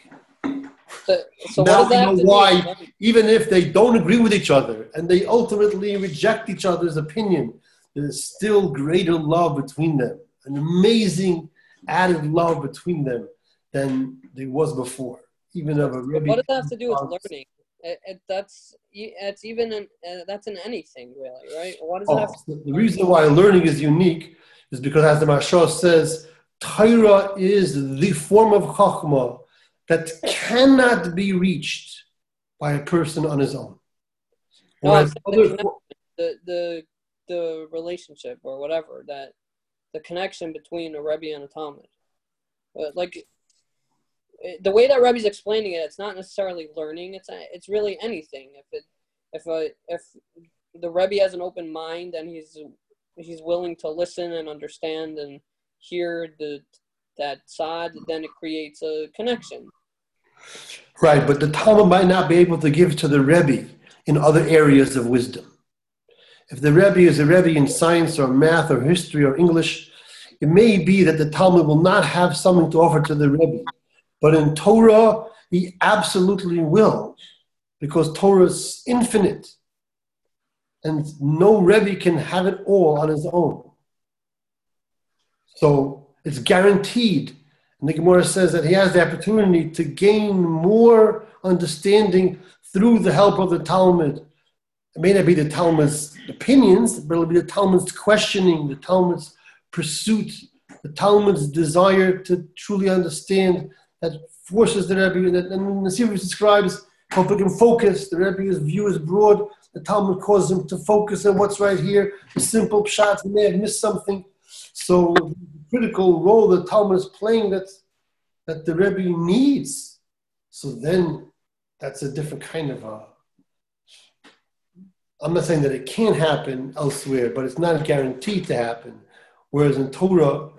Speaker 3: So, so
Speaker 2: Now we know why- Even if they don't agree with each other and they ultimately reject each other's opinion, there's still greater love between them. an amazing added love between them than there was before. Even of a Rebbe.
Speaker 3: What does that have to do with learning? It, it, that's it's even in, uh, that's in anything really, right? What does
Speaker 2: Oh,
Speaker 3: have
Speaker 2: the reason why learning is unique is because, as the Mashal says, Torah is the form of Chachma that cannot be reached by a person on his own.
Speaker 3: No,
Speaker 2: Whereas
Speaker 3: I'm saying
Speaker 2: other,
Speaker 3: the the the relationship or whatever that the connection between a Rebbe and a Talmid. But like the way that Rebbe's explaining it, it's not necessarily learning. It's it's really anything. If it if a if the Rebbe has an open mind and he's he's willing to listen and understand and hear the that side, then it creates a connection.
Speaker 2: right, but the Talmid might not be able to give to the Rebbe in other areas of wisdom. If the Rebbe is a Rebbe in science or math or history or English, it may be that the Talmid will not have something to offer to the Rebbe. But in Torah, he absolutely will, because Torah is infinite. And no Rebbe can have it all on his own. So it's guaranteed. And the Gemara says that he has the opportunity to gain more understanding through the help of the Talmid. It may not be the Talmid's opinions, but it'll be the Talmid's questioning, the Talmid's pursuit, the Talmid's desire to truly understand that forces the Rebbe. That, and the series describes how he can focus. The Rebbe's view is broad. The Talmid causes him to focus on what's right here. The simple pshat, he may have missed something. So the critical role the Talmid is playing that that the Rebbe needs. So then that's a different kind of a. I'm not saying that it can't happen elsewhere, but it's not guaranteed to happen. Whereas in Torah,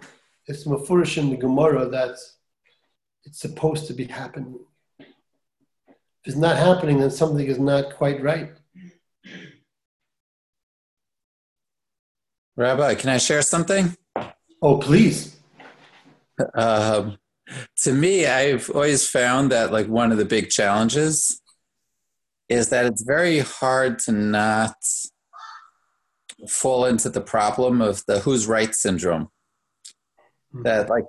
Speaker 2: it's mafurish in the Gemara that it's supposed to be happening. If it's not happening, then something is not quite right.
Speaker 7: Rabbi, can I share something?
Speaker 2: Oh, please.
Speaker 7: Um, to me, I've always found that like one of the big challenges is that it's very hard to not fall into the problem of the who's right syndrome. That like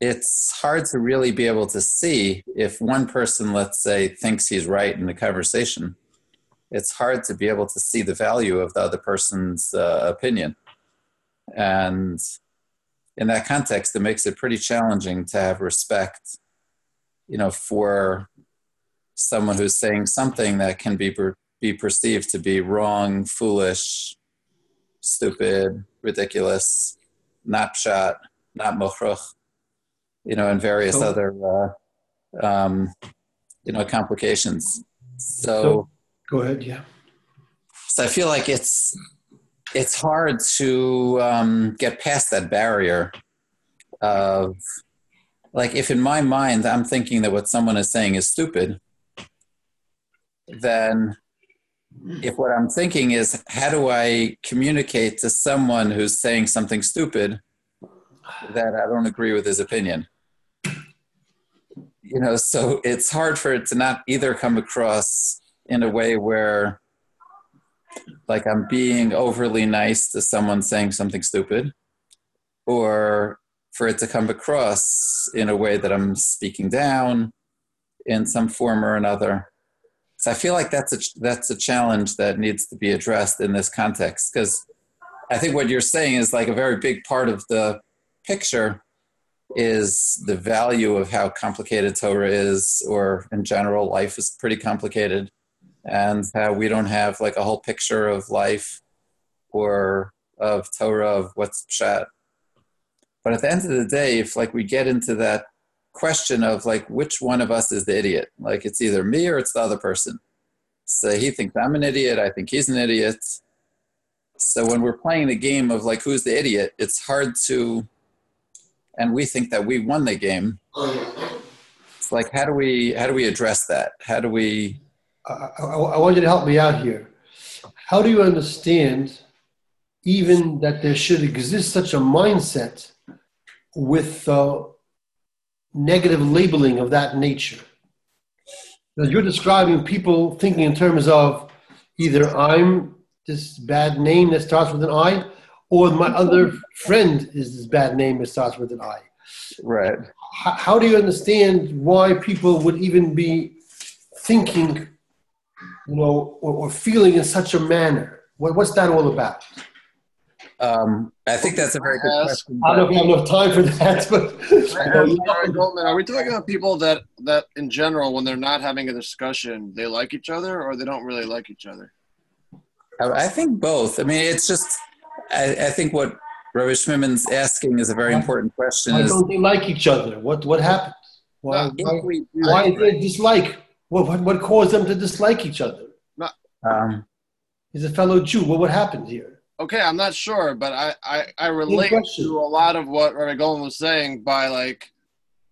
Speaker 7: it's hard to really be able to see if one person, let's say, thinks he's right in the conversation. It's hard to be able to see the value of the other person's uh, opinion. And in that context, it makes it pretty challenging to have respect, you know, for someone who's saying something that can be per- be perceived to be wrong, foolish, stupid, ridiculous, not shot, not mochruch, you know, and various
Speaker 2: So-
Speaker 7: other, uh, um, you know, complications. So,
Speaker 2: So- Go ahead, yeah.
Speaker 7: so I feel like it's it's hard to um, get past that barrier of like if in my mind I'm thinking that what someone is saying is stupid, then if what I'm thinking is how do I communicate to someone who's saying something stupid that I don't agree with his opinion? You know, so it's hard for it to not either come across in a way where like I'm being overly nice to someone saying something stupid, or for it to come across in a way that I'm speaking down in some form or another. So I feel like that's a that's a challenge that needs to be addressed in this context because I think what you're saying is like a very big part of the picture is the value of how complicated Torah is, or in general, life is pretty complicated and how we don't have like a whole picture of life or of Torah of what's pshat. But at the end of the day, if like we get into that question of like which one of us is the idiot, like it's either me or it's the other person. So he thinks I'm an idiot, I think he's an idiot. So when we're playing the game of like who's the idiot, it's hard to and we think that we won the game. It's like how do we how do we address that? How do we
Speaker 2: I, I, I want you to help me out here. How do you understand even that there should exist such a mindset with uh, negative labeling of that nature? Now, you're describing people thinking in terms of either I'm this bad name that starts with an I, or my other friend is this bad name that starts with an I.
Speaker 7: Right.
Speaker 2: How, how do you understand why people would even be thinking, you know, or, or feeling in such a manner? What, what's that all about?
Speaker 7: Um, I think that's a very good question.
Speaker 2: I don't know if we have enough time for that, but
Speaker 6: Goldman, are we talking about people that that in general, when they're not having a discussion, they like each other or they don't really like each other?
Speaker 7: I I think both. I mean, it's just, I, I think what Rabbi Schmidman's asking is a very important question.
Speaker 2: why
Speaker 7: Is
Speaker 2: don't they like each other? What what happened? Why, why,
Speaker 7: we do
Speaker 2: why is there dislike? What, what what caused them to dislike each other?
Speaker 7: um,
Speaker 2: He's a fellow Jew. What what happened here?
Speaker 6: Okay, I'm not sure, but I I, I relate to a lot of what Rabbi Golan was saying by like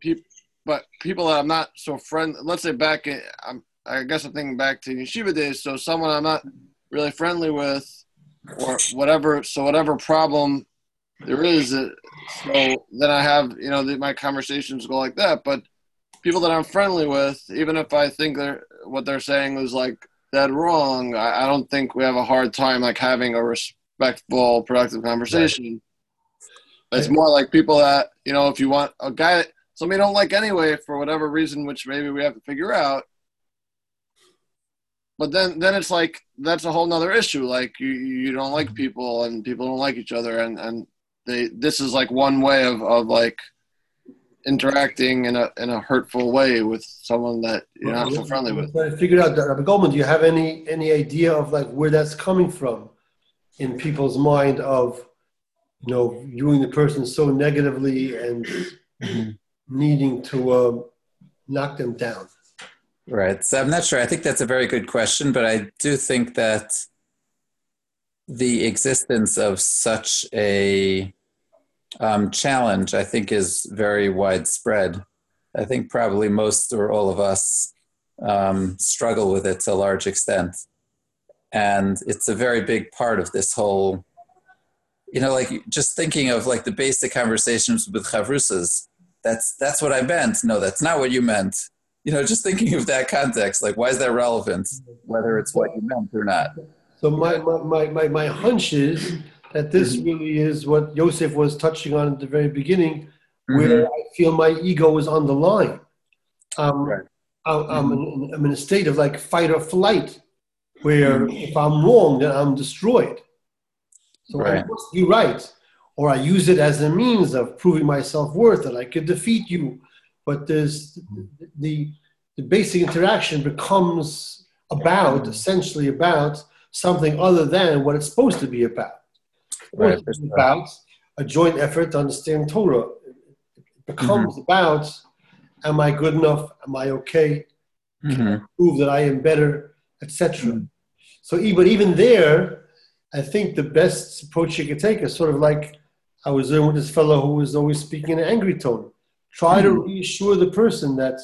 Speaker 6: people, but people that I'm not so friend. Let's say back, in, I'm I guess I'm thinking back to yeshiva days. So someone I'm not really friendly with, or whatever. So whatever problem there is, uh, so then I have you know the, my conversations go like that. But people that I'm friendly with, even if I think they're what they're saying is like dead wrong, I, I don't think we have a hard time like having a respectful, productive conversation. It's more like people that you know, if you want a guy that somebody don't like anyway for whatever reason, which maybe we have to figure out. But then, then it's like that's a whole nother issue. Like you, you don't like mm-hmm. people, and people don't like each other, and and they this is like one way of of like interacting in a in a hurtful way with someone that you're not so friendly with.
Speaker 2: I figured out that. Rabbi Goldman, do you have any any idea of like where that's coming from in people's mind of you know viewing the person so negatively and needing to um, knock them down?
Speaker 7: Right. So I'm not sure. I think that's a very good question, but I do think that the existence of such a um, challenge, I think, is very widespread. I think probably most or all of us um, struggle with it to a large extent. And it's a very big part of this whole, you know, like just thinking of like the basic conversations with chavrusas. That's that's what I meant. No, that's not what you meant you know, just thinking of that context, like why is that relevant, whether it's what you meant or not?
Speaker 2: So my my, my, my, my hunch is that this mm-hmm. really is what Yosef was touching on at the very beginning, mm-hmm. where I feel my ego is on the line. Um,
Speaker 7: Right.
Speaker 2: I'm, I'm, mm-hmm. in, I'm in a state of like fight or flight, where if I'm wrong, then I'm destroyed. So I must be right, or I use it as a means of proving my self worth that I could defeat you. But there's the the basic interaction becomes about essentially about something other than what it's supposed to be about.
Speaker 7: Right.
Speaker 2: It's about a joint effort to understand Torah. It becomes about am I good enough? Am I okay?
Speaker 7: Mhm.
Speaker 2: Prove that I am better, etc. So even even there, I think the best approach you could take is sort of like I was doing with this fellow who was always speaking in an angry tone. Try to hmm. reassure the person that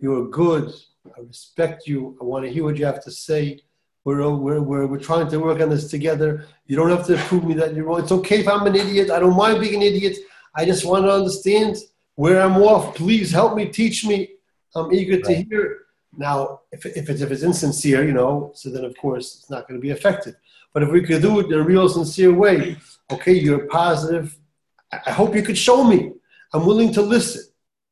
Speaker 2: you're good. I respect you. I want to hear what you have to say. We're, we're, we're, we're trying to work on this together. You don't have to prove me that you're wrong. It's okay if I'm an idiot. I don't mind being an idiot. I just want to understand where I'm off. Please help me, teach me. I'm eager to
Speaker 7: Right.
Speaker 2: hear. Now, if, if, it's, if it's insincere, you know, so then of course it's not going to be effective. But if we could do it in a real sincere way, okay, you're positive. I hope you could show me. I'm willing to listen.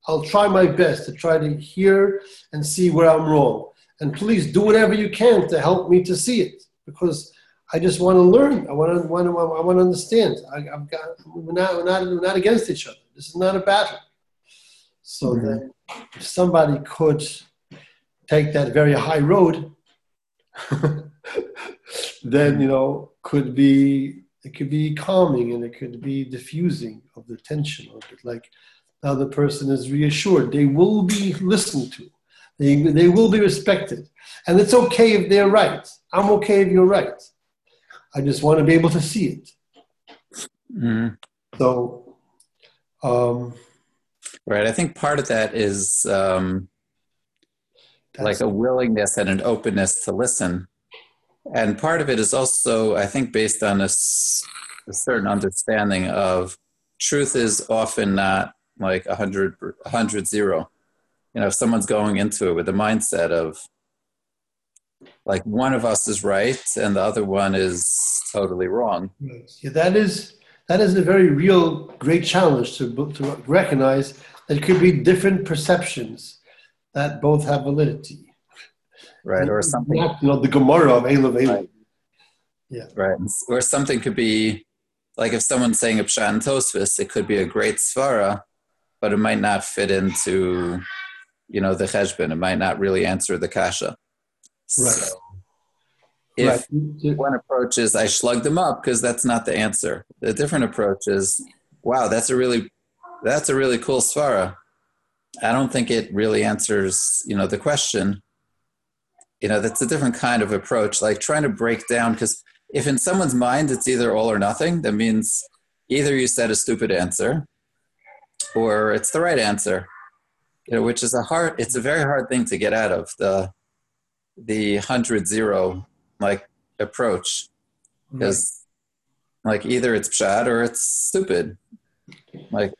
Speaker 2: I'll try my best to try to hear and see where I'm wrong. And please do whatever you can to help me to see it because I just want to learn. I want to, want to, I want to understand. I, I've got, we're, not, we're, not, we're not against each other. This is not a battle. So
Speaker 7: Mhm.
Speaker 2: then if somebody could take that very high road, then, you know, could be, it could be calming and it could be diffusing of the tension little bit. Like now the person is reassured. They will be listened to. They, they will be respected. And it's okay if they're right. I'm okay if you're right. I just want to be able to see it.
Speaker 7: Mhm.
Speaker 2: So, um,
Speaker 7: Right. I think part of that is um, like a willingness and an openness to listen. And part of it is also, I think, based on a, s- a certain understanding of truth is often not like a hundred, a hundred zero. You know, if someone's going into it with the mindset of like one of us is right and the other one is totally wrong.
Speaker 2: yeah, that is that is a very real, great challenge to, to recognize that it could be different perceptions that both have validity.
Speaker 7: right? Or something,
Speaker 2: Not, you know, the Gemara of Eilu v'Eilu.
Speaker 7: Right. right? Or something could be like if someone's saying a pshat and tosfos, it could be a great svara, but it might not fit into, you know, the cheshbon. It might not really answer the kasha.
Speaker 2: Right.
Speaker 7: So if
Speaker 2: Right.
Speaker 7: one approach is I slugged them up because that's not the answer. The different approach is, wow, that's a really that's a really cool svara. I don't think it really answers, you know, the question. You know, that's a different kind of approach, like trying to break down because if in someone's mind it's either all or nothing, that means either you said a stupid answer or it's the right answer. You know, which is a hard it's a very hard thing to get out of the the hundred zero like approach mm-hmm. because like either it's pshat or it's stupid like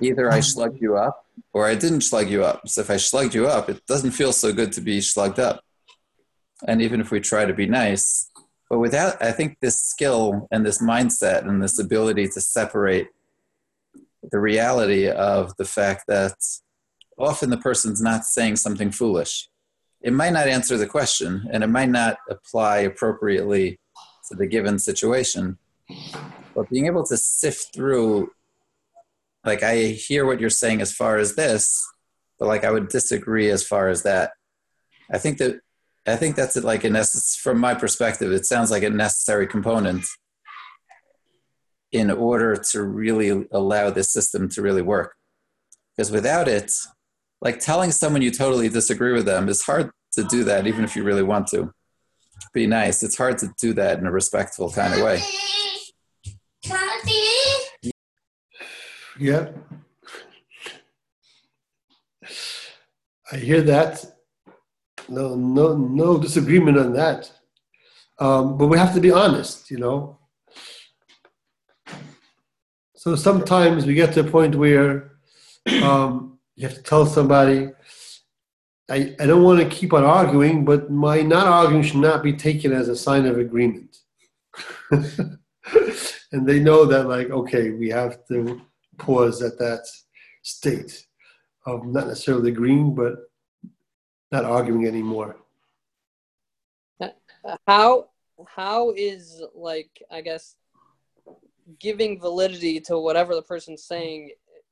Speaker 7: either i mm-hmm. slug you up or i didn't slug you up. So if i slugged you up it doesn't feel so good to be slugged up. And even if we try to be nice but without i think this skill and this mindset and this ability to separate the reality of the fact that often the person's not saying something foolish. It might not answer the question and it might not apply appropriately to the given situation. But being able to sift through, like, I hear what you're saying as far as this, but like, I would disagree as far as that. I think that, I think that's like a necess- from my perspective, it sounds like a necessary component in order to really allow this system to really work. Because without it, like telling someone you totally disagree with them is hard to do that even if you really want to be nice it's hard to do that in a respectful kind of way
Speaker 2: Yeah. I hear that. No, no, no disagreement on that. Um, but we have to be honest, you know. So sometimes we get to a point where um, you have to tell somebody, I, I don't want to keep on arguing, but my not arguing should not be taken as a sign of agreement. and they know that, like, okay, we have to pause at that state of not necessarily agreeing, but not arguing anymore.
Speaker 3: how how is like i guess giving validity to whatever the person's saying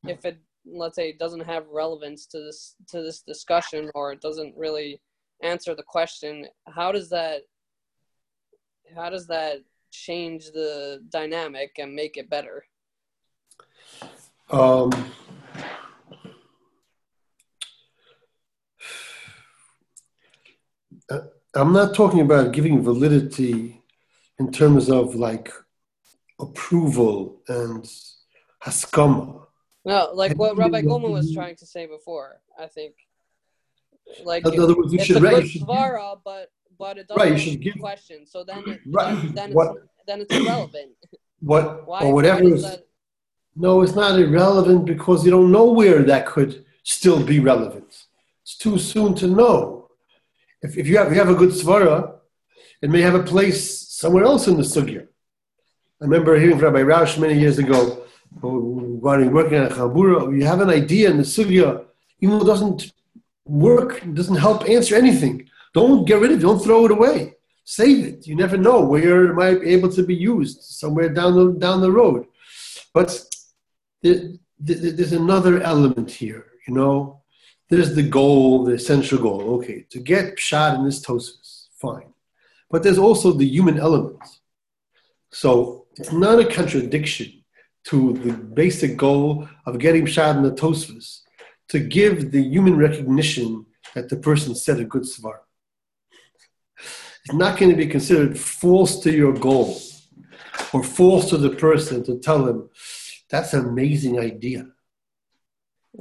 Speaker 3: if it let's say doesn't have relevance to this to this discussion or it doesn't really answer the question how does that how does that change the dynamic and make it better
Speaker 2: Um, uh, I'm not talking about giving validity in terms of like approval and haskama.
Speaker 3: no like what rabbi goldman was trying to say before i think like
Speaker 2: In other words, you should
Speaker 3: a good
Speaker 2: you give-
Speaker 3: svara, but but it doesn't
Speaker 2: Right, you should give-
Speaker 3: question so then it,
Speaker 2: Right,
Speaker 3: then, then
Speaker 2: what-
Speaker 3: it's then it's irrelevant
Speaker 2: what
Speaker 3: why,
Speaker 2: or whatever is
Speaker 3: that,
Speaker 2: no, it's not irrelevant because you don't know where that could still be relevant. It's too soon to know. If, if you have if you have a good svara, it may have a place somewhere else in the sugya. I remember hearing from Rabbi Rausch many years ago, while working at Chabura, you have an idea in the sugya, even though it doesn't work, doesn't help answer anything. Don't get rid of it. Don't throw it away. Save it. You never know where it might be able to be used somewhere down the down the road. But there- there- there's another element here. You know, there's the goal, the essential goal. Okay, to get pshat in this tosis, fine. But there's also the human element. So it's not a contradiction to the basic goal of getting pshat in the tosis to give the human recognition that the person said a good svar. It's not going to be considered false to your goal or false to the person to tell him that's an amazing idea.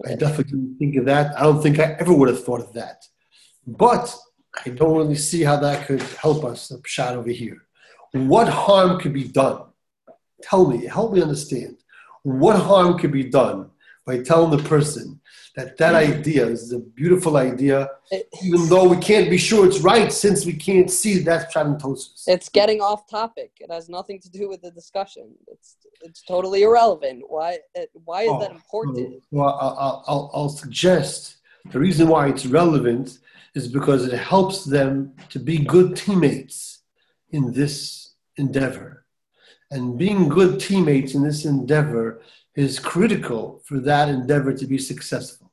Speaker 2: I definitely didn't think of that. I don't think I ever would have thought of that. But I don't really see how that could help us, the pshat over here. What harm could be done? Tell me, help me understand. What harm could be done by telling the person that that idea is a beautiful idea, even though we can't be sure it's right since we can't see that Pshat.
Speaker 3: It's getting off topic. It has nothing to do with the discussion. It's it's totally irrelevant. Why why is that
Speaker 2: Oh,
Speaker 3: important?
Speaker 2: Well, I'll- I'll, I'll suggest the reason why it's relevant is because it helps them to be good teammates in this endeavor. And being good teammates in this endeavor is critical for that endeavor to be successful.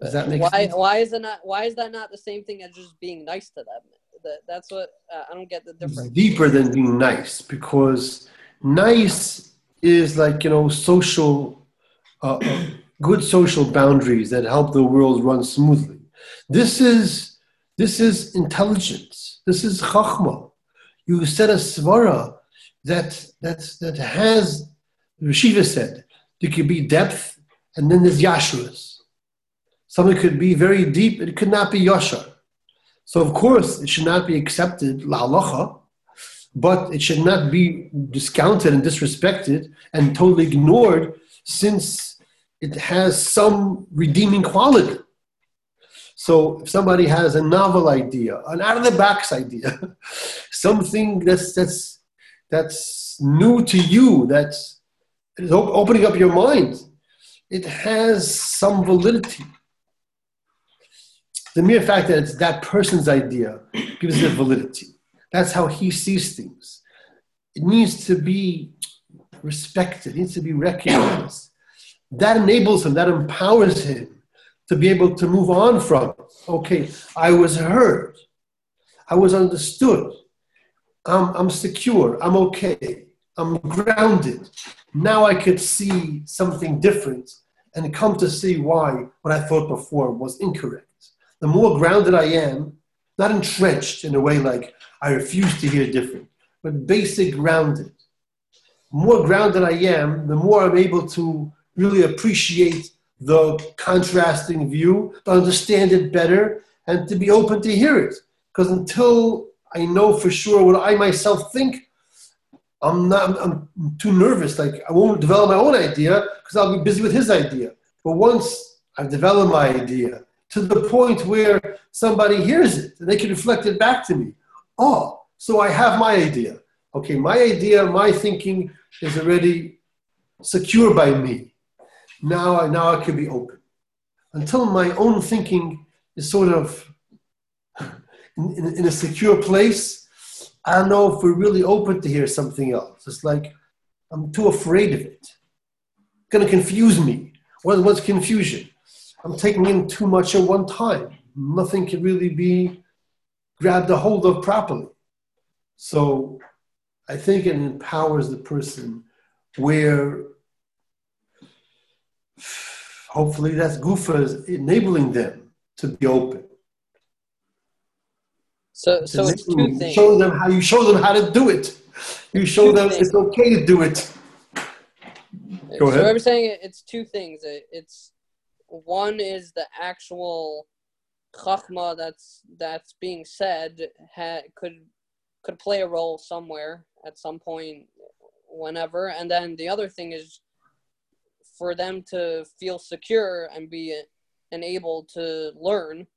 Speaker 2: Does that make
Speaker 3: why
Speaker 2: sense?
Speaker 3: why is it not why is that not the same thing as just being nice to them? That, that's what uh, I don't get the
Speaker 2: It's
Speaker 3: difference.
Speaker 2: deeper than being nice because nice is like you know social uh, uh, good social boundaries that help the world run smoothly this is this is intelligence this is chachma you set a svara that that that has Rishiva said there could be depth and then there's yashrus something could be very deep it could not be yashar so of course it should not be accepted la halacha, but it should not be discounted and disrespected and totally ignored since it has some redeeming quality. So if somebody has a novel idea, an out of the box idea, something that's that's that's new to you, that's opening up your mind, it has some validity the mere fact that it's that person's idea gives it validity. That's how he sees things. It needs to be respected, it needs to be recognized. That enables him, that empowers him to be able to move on from, okay, I was heard, I was understood, I'm, I'm secure, I'm okay, I'm grounded. Now I could see something different and come to see why what I thought before was incorrect the more grounded I am, not entrenched in a way like I refuse to hear different, but basic grounded. More grounded I am, the more I'm able to really appreciate the contrasting view, to understand it better, and to be open to hear it. Because until I know for sure what I myself think, I'm not. I'm too nervous. Like I won't develop my own idea because I'll be busy with his idea. But once I've developed my idea, to the point where somebody hears it and they can reflect it back to me. Oh, so I have my idea. Okay, my idea, my thinking is already secure by me. Now, now I can be open. Until my own thinking is sort of in, in, a secure place, I don't know if we're really open to hear something else. It's like I'm too afraid of it. It's going to confuse me. What, what's confusion? I'm taking in too much at one time. Nothing can really be grabbed a hold of properly. So I think it empowers the person where hopefully that's Gufa is enabling them to be open.
Speaker 3: So so it's two
Speaker 2: You
Speaker 3: things.
Speaker 2: Show them how you show them how to do it. You show them
Speaker 3: things.
Speaker 2: it's okay to do it. Go ahead. so.
Speaker 3: I'm saying it's two things. It's one is the actual chachma that's that's being said ha, could could play a role somewhere at some point, whenever, and then the other thing is for them to feel secure and be and able to learn.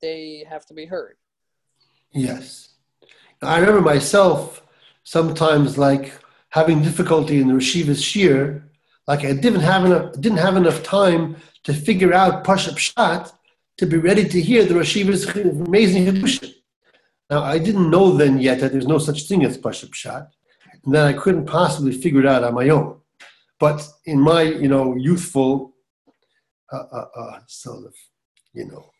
Speaker 3: They have to be heard.
Speaker 2: Yes. I remember myself sometimes like having difficulty in the Rashiva's shiur, like I didn't have enough didn't have enough time to figure out Pashut Pshat to be ready to hear the Rosh Yeshiva's amazing Hidushim. Now I didn't know then yet that there's no such thing as Pashut Pshat, and that I couldn't possibly figure it out on my own. But in my, you know, youthful uh, uh, uh, sort of, you know,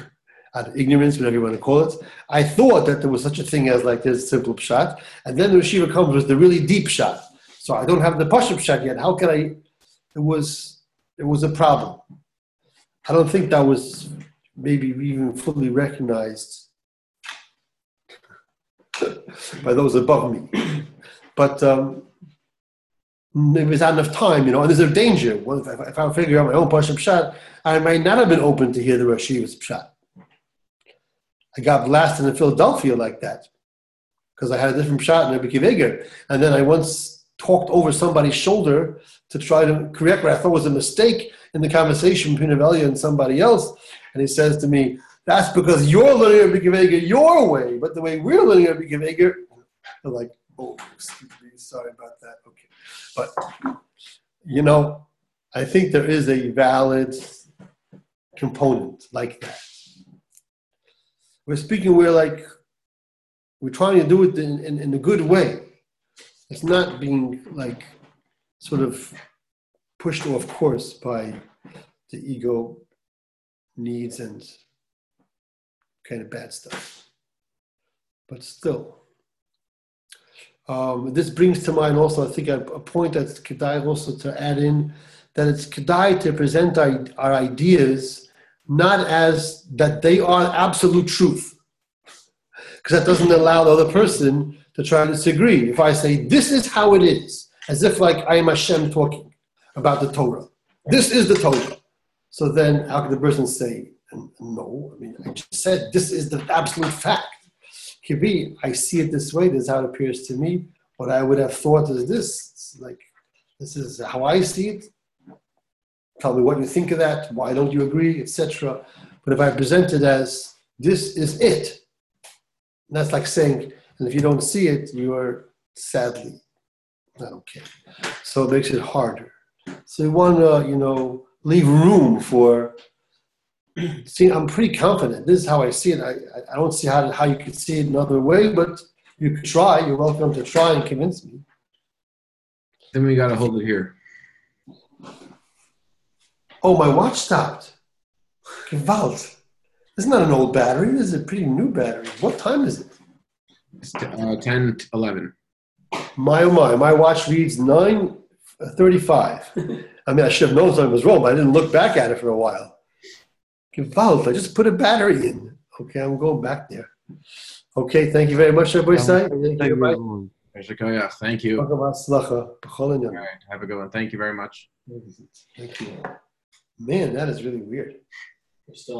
Speaker 2: out of ignorance, whatever you want to call it, I thought that there was such a thing as like this simple pshat, and then the Shiva comes with the really deep pshat. So I don't have the Pashut pshat yet. How can I? It was it was a problem. I don't think that was maybe even fully recognized by those above me. But um, it's not enough time, you know, and there's a danger. Well, if, I- if I figure out my own Pashut pshat, I might not have been open to hear the Rosh Yeshiva's pshat. I got blasted in Philadelphia like that because I had a different pshat in Rebbe Akiva Eiger. And then I once talked over somebody's shoulder to try to correct what I thought was a mistake in the conversation between Avelia and somebody else. And he says to me, that's because you're learning Rabbi Akiva your way, but the way we're learning Rabbi Akiva, I'm like, oh, excuse me, sorry about that. Okay. But, you know, I think there is a valid component like that. We're speaking, we're like, we're trying to do it in, in, in a good way. It's not being like sort of pushed off course by the ego needs and kind of bad stuff. But still, um, this brings to mind also, I think, a, a point that's Kedai also to add in that it's Kedai to present our, our ideas not as that they are absolute truth, because that doesn't allow the other person to try to disagree. If I say, this is how it is, as if like I am Hashem talking about the Torah, this is the Torah. So then how can the person say, no, I mean, I just said this is the absolute fact. Kibi, I see it this way, this is how it appears to me. What I would have thought is this, it's like, this is how I see it. Tell me what you think of that, why don't you agree, etc. But if I present it as this is it, that's like saying, and if you don't see it, you are sadly not okay. So it makes it harder. So you want to, you know, leave room for. See, I'm pretty confident. This is how I see it. I, I don't see how, how you could see it another way, but you could try. You're welcome to try and convince me.
Speaker 4: Then we got to hold it here.
Speaker 2: Oh, my watch stopped. Gewalt. Isn't an old battery? This is a pretty new battery. What time is it?
Speaker 4: It's uh, 10, 11.
Speaker 2: My oh my, my watch reads 9.35. I mean, I should have known something was wrong, but I didn't look back at it for a while. Gewalt, I just put a battery in. Okay, I'm going back there. Okay, thank you very much, Rabbi Sai. Thank you. Bye.
Speaker 4: Yeah, Thank you. All
Speaker 2: All
Speaker 4: right. Have a good one. Thank you very much.
Speaker 2: Thank you. Man, that is really weird.
Speaker 1: We're still